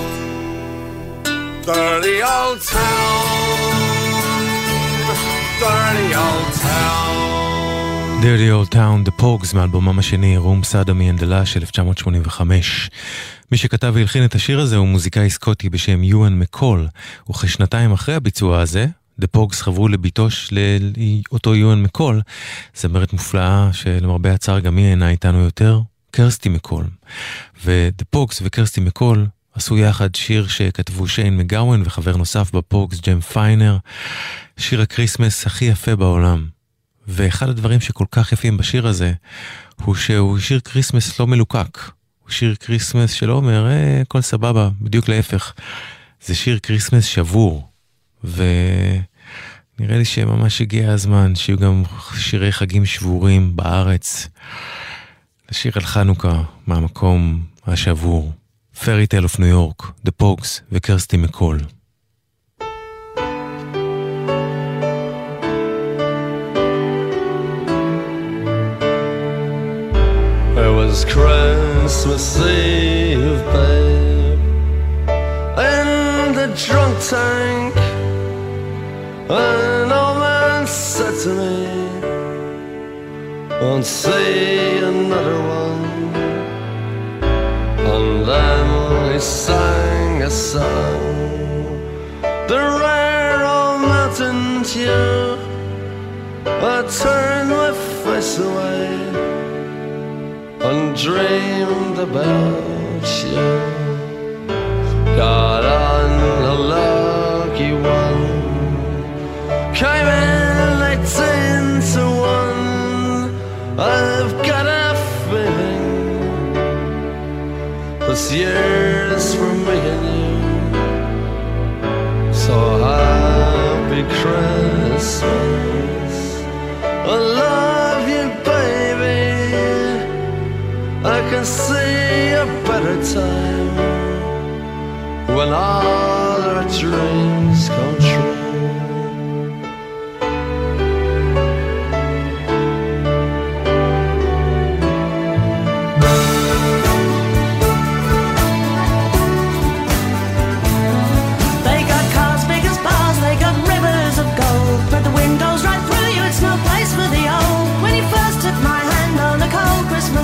dirty old town, dirty old town. Dirty Old Town, The Pogs, מאלבומם השני, רום סאדמי אנדלה של 1985. מי שכתב והלחין את השיר הזה הוא מוזיקאי סקוטי בשם יואן מקול, וכשנתיים אחרי הביצוע הזה, The Pogs חברו לביתו של אותו יואן מקול, זמרת מופלאה שלמרבה הצער גם היא אינה איתנו יותר, קרסטי מקול. ו- The Pogues וקרסטי מקול עשו יחד שיר שכתבו שיין מגאוון וחבר נוסף בפוגס, ג'ם פיינר, שיר הקריסמס הכי יפה בעולם. ואחד הדברים שכל כך יפים בשיר הזה, הוא שהוא שיר כריסמס לא מלוקק. הוא שיר כריסמס שלא אומר, אה, הכל סבבה, בדיוק להפך. זה שיר כריסמס שבור, ונראה לי שממש הגיע הזמן שיהיו גם שירי חגים שבורים בארץ. לשיר על חנוכה מהמקום השבור. פרי טל אוף ניו יורק, דה פוגס וקרסטי מקול. It was Christmas Eve, babe, in the drunk tank. An old man said to me, Won't see another one. And then he sang a song, the rare old mountain dew. I turned my face away and dreamed about you. Got on a lucky one, came in eighteen to one. I've got a feeling this year's Christmas. I love you, baby. I can see a better time when all our dreams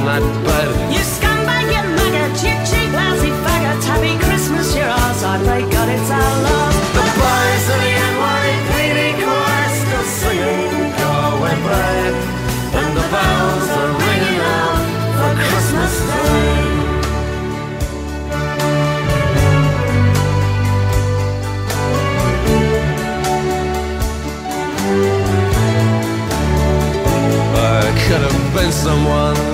and I'd. You scumbag, you maggot, cheap, cheap, lousy faggot. Happy Christmas, you're ours. I pray God it's our love. The boys of the NYPD choir still singing Galway Bride. And the bells are ringing out for Christmas Day. could have been someone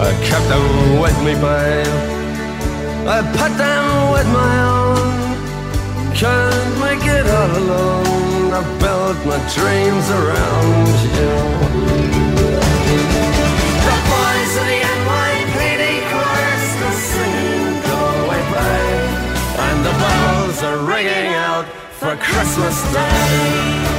I kept them with me, babe. I put them with my own. Can't make it all alone. I built my dreams around you. The boys of the NYPD chorus are singing Go Away Babe. And the bells are ringing out for Christmas Day.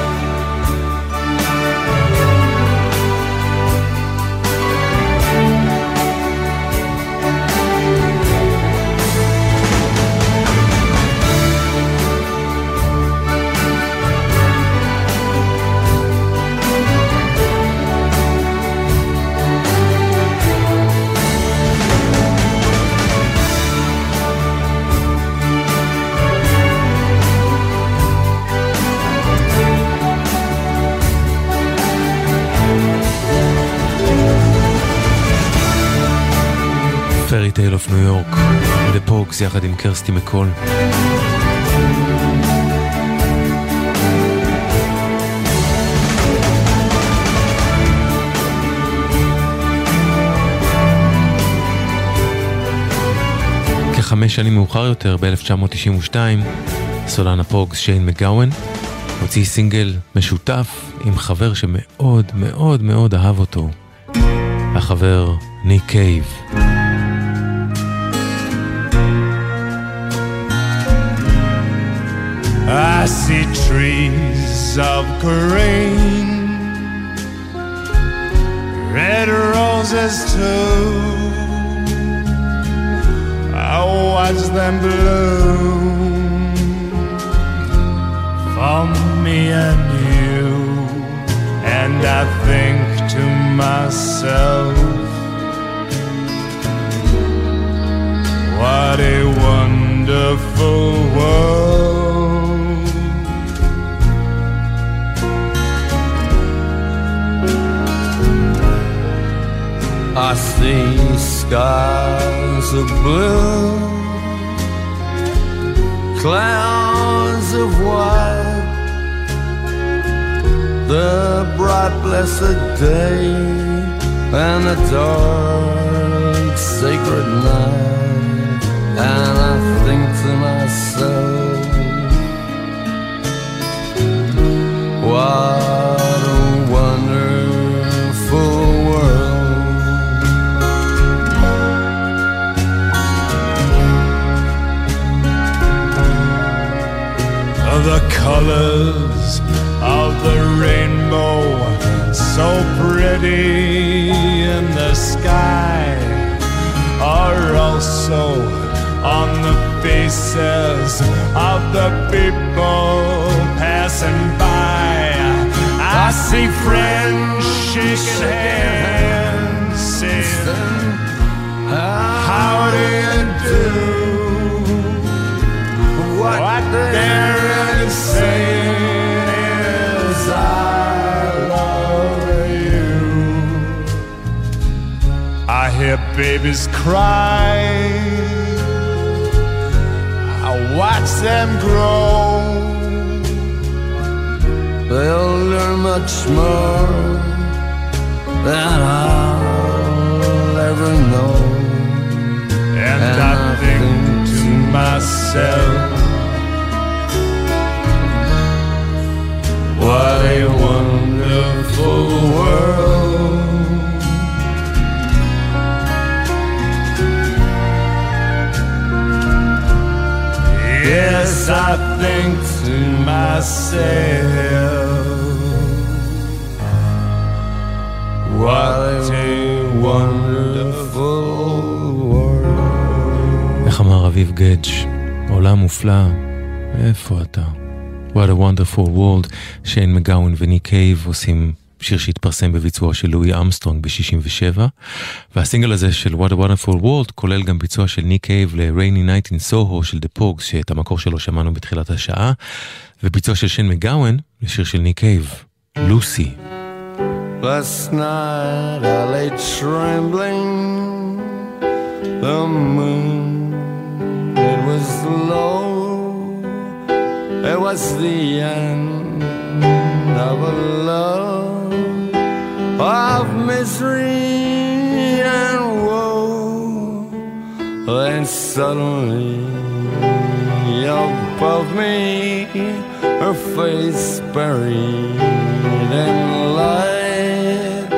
Fairytale of New York, The Pogues יחד עם קרסטי מקול. כחמש שנים מאוחר יותר, ב-1992, סולן הפוגס שיין מגאוון הוציא סינגל משותף עם חבר שמאוד מאוד מאוד אהב אותו, החבר ניק קייב. I see trees of green, red roses too. I watch them bloom for me and you, and I think to myself, what a wonderful world. I see skies of blue, clouds of white, the bright blessed day, and the dark sacred night, and I think to myself, what colors of the rainbow so pretty in the sky are also on the faces of the people passing by. I see friends shaking hands saying how do you do? What, what babies cry. I watch them grow. They'll learn much more than I'll ever know. And, And I, I think, think to myself, What a wonderful world. yes, I think to myself, what a wonderful world. איך אמר אביב גדג', עולם מופלא, איפה אתה? What a wonderful world, שיין מגאון וניק קייב עושים שיר שהתפרסם בביצוע של לואי אמסטרונג ב-67, והסינגל הזה של What a wonderful world כולל גם ביצוע של ניק קייב ל-Rainy Night in Soho של The Pogues, שאת המקור שלו שמענו בתחילת השעה, וביצוע של שיין מגאון לשיר של ניק קייב, לוסי. Last night I lay trembling. The moon, it was flow. It was the end of a love of misery and woe. Then suddenly above me, her face buried in light,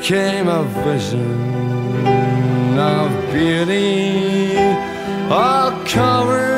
came a vision of beauty, all covered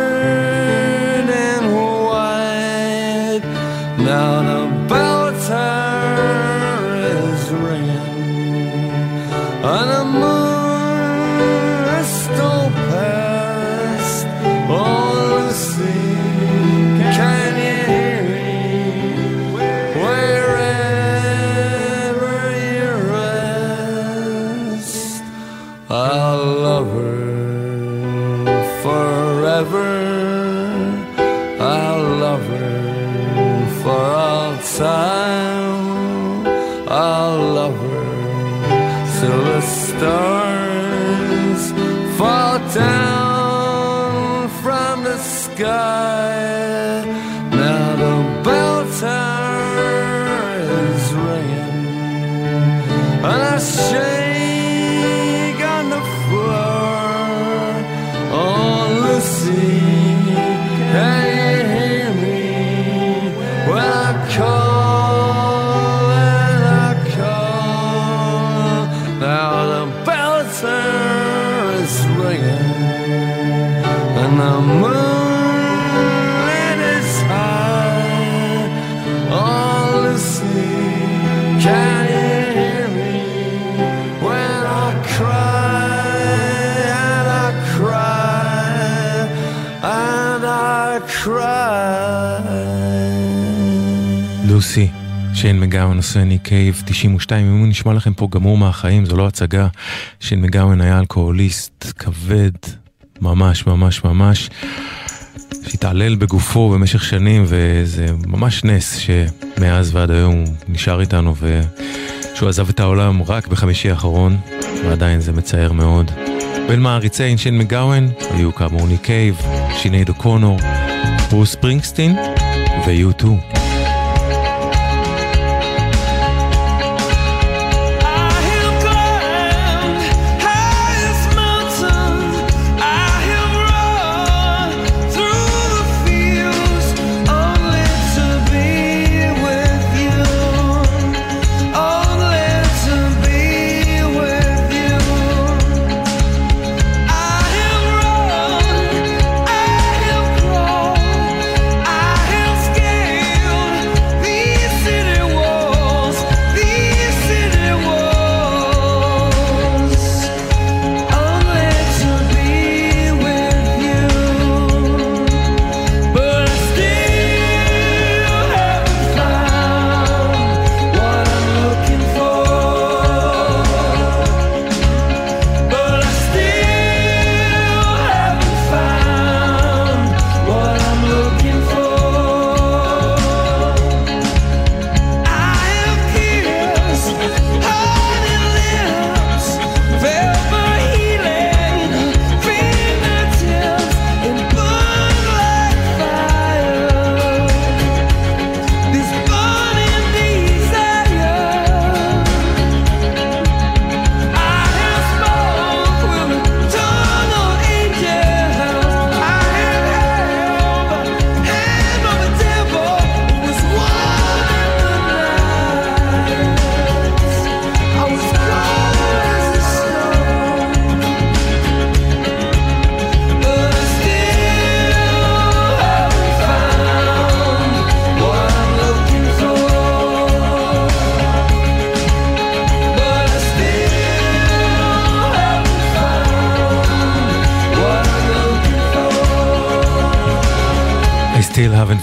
fall down from the sky. Now the bell tower is ringing, and I shake שיין מגאון עושה ניק 92, אם הוא נשמע לכם פה גמור מהחיים, זו לא הצגה. שיין מגאון היה אלכוהוליסט כבד, ממש ממש ממש, שהתעלל בגופו במשך שנים, וזה ממש נס שמאז ועד היום הוא נשאר איתנו, ושהוא עזב את העולם רק בחמישי האחרון, ועדיין זה מצער מאוד. בין מעריצי שיין מגאון היו כאמור ניק קייב, שינייד אוקונור, ברוס פרינגסטין ויוטו. 2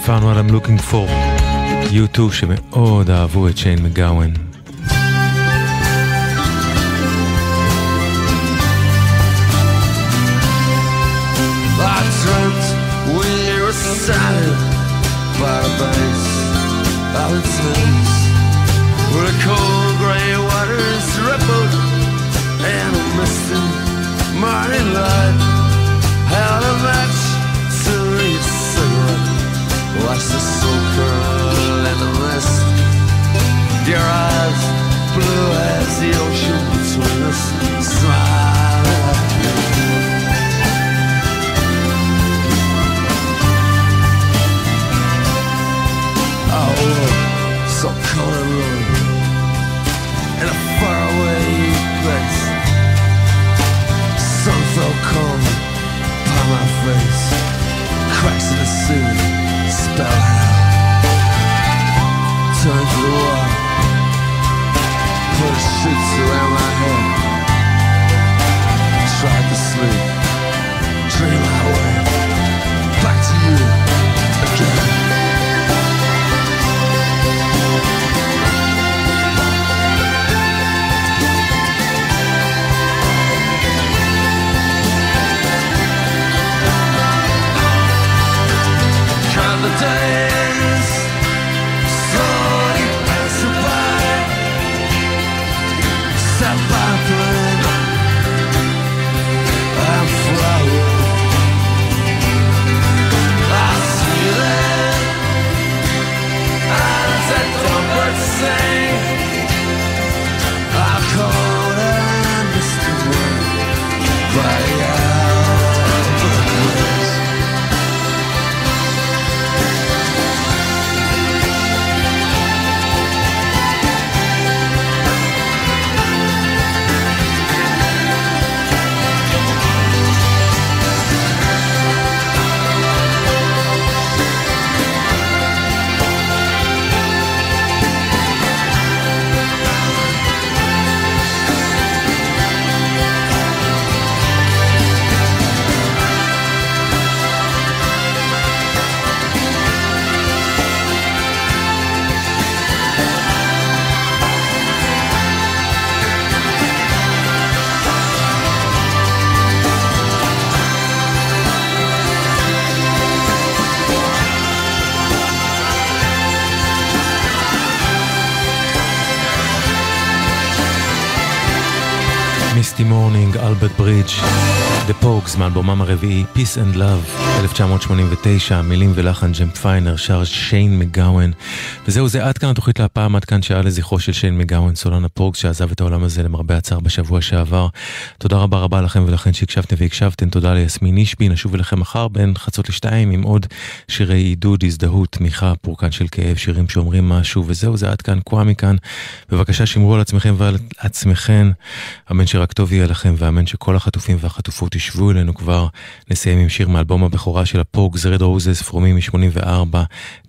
found what I'm looking for. U2 שמאוד אהבו את שיין מגאוון. הרביעי, Peace and Love, 1989, מילים ולחן ג'ם פיינר, שר שיין מגאוון. וזהו זה עד כאן התוכנית להפעם, עד כאן שעה לזכרו של שיין מגאוון, סולן הפוגס שעזב את העולם הזה למרבה הצער בשבוע שעבר. תודה רבה רבה לכם ולכן שהקשבתם והקשבתם, תודה ליסמין אישבי, נשוב אליכם מחר בין חצות לשתיים עם עוד שירי עידוד, הזדהות, תמיכה, פורקן של כאב, שירים שאומרים משהו, וזהו זה עד כאן, כואה מכאן. בבקשה שמרו על עצמכם ועל עצמכם, אמן שרק טוב יהיה לכם, ואמן שכל החטופים והחטופות ישבו אלינו כבר. נסיים עם שיר מאלבום הבכורה של הפוגס, Red Roses, פרומי מ-84,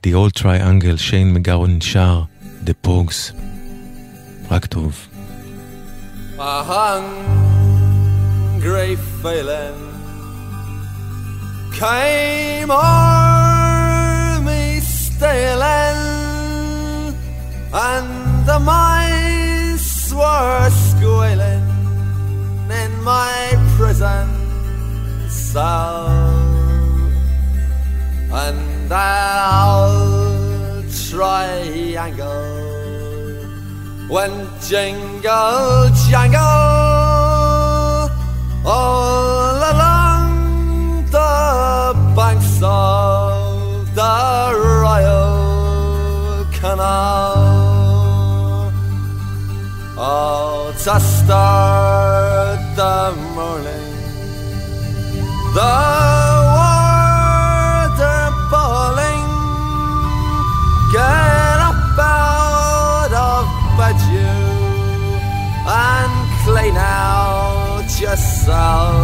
The Old Triangle, שיין מגארון שר, The Pogues. רק טוב. A hungry feeling came o'er me stealing, and the mice were squealing in my prison cell, and that went jingle jangle all along the banks of the Royal Canal. Oh, to start the morning, the South.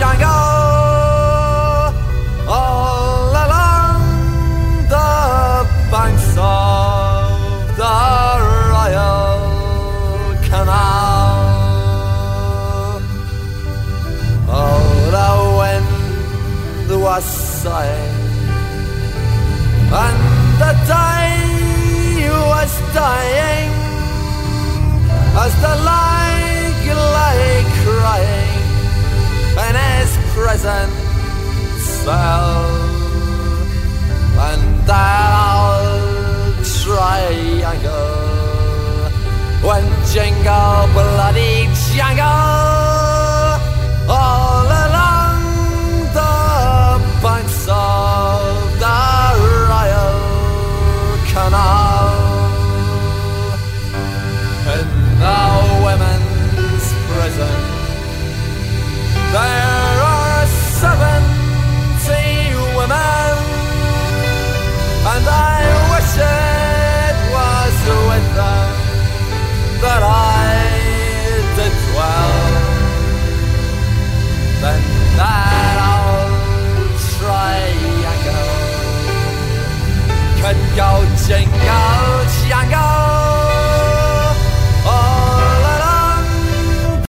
younger jungle, bloody jungle.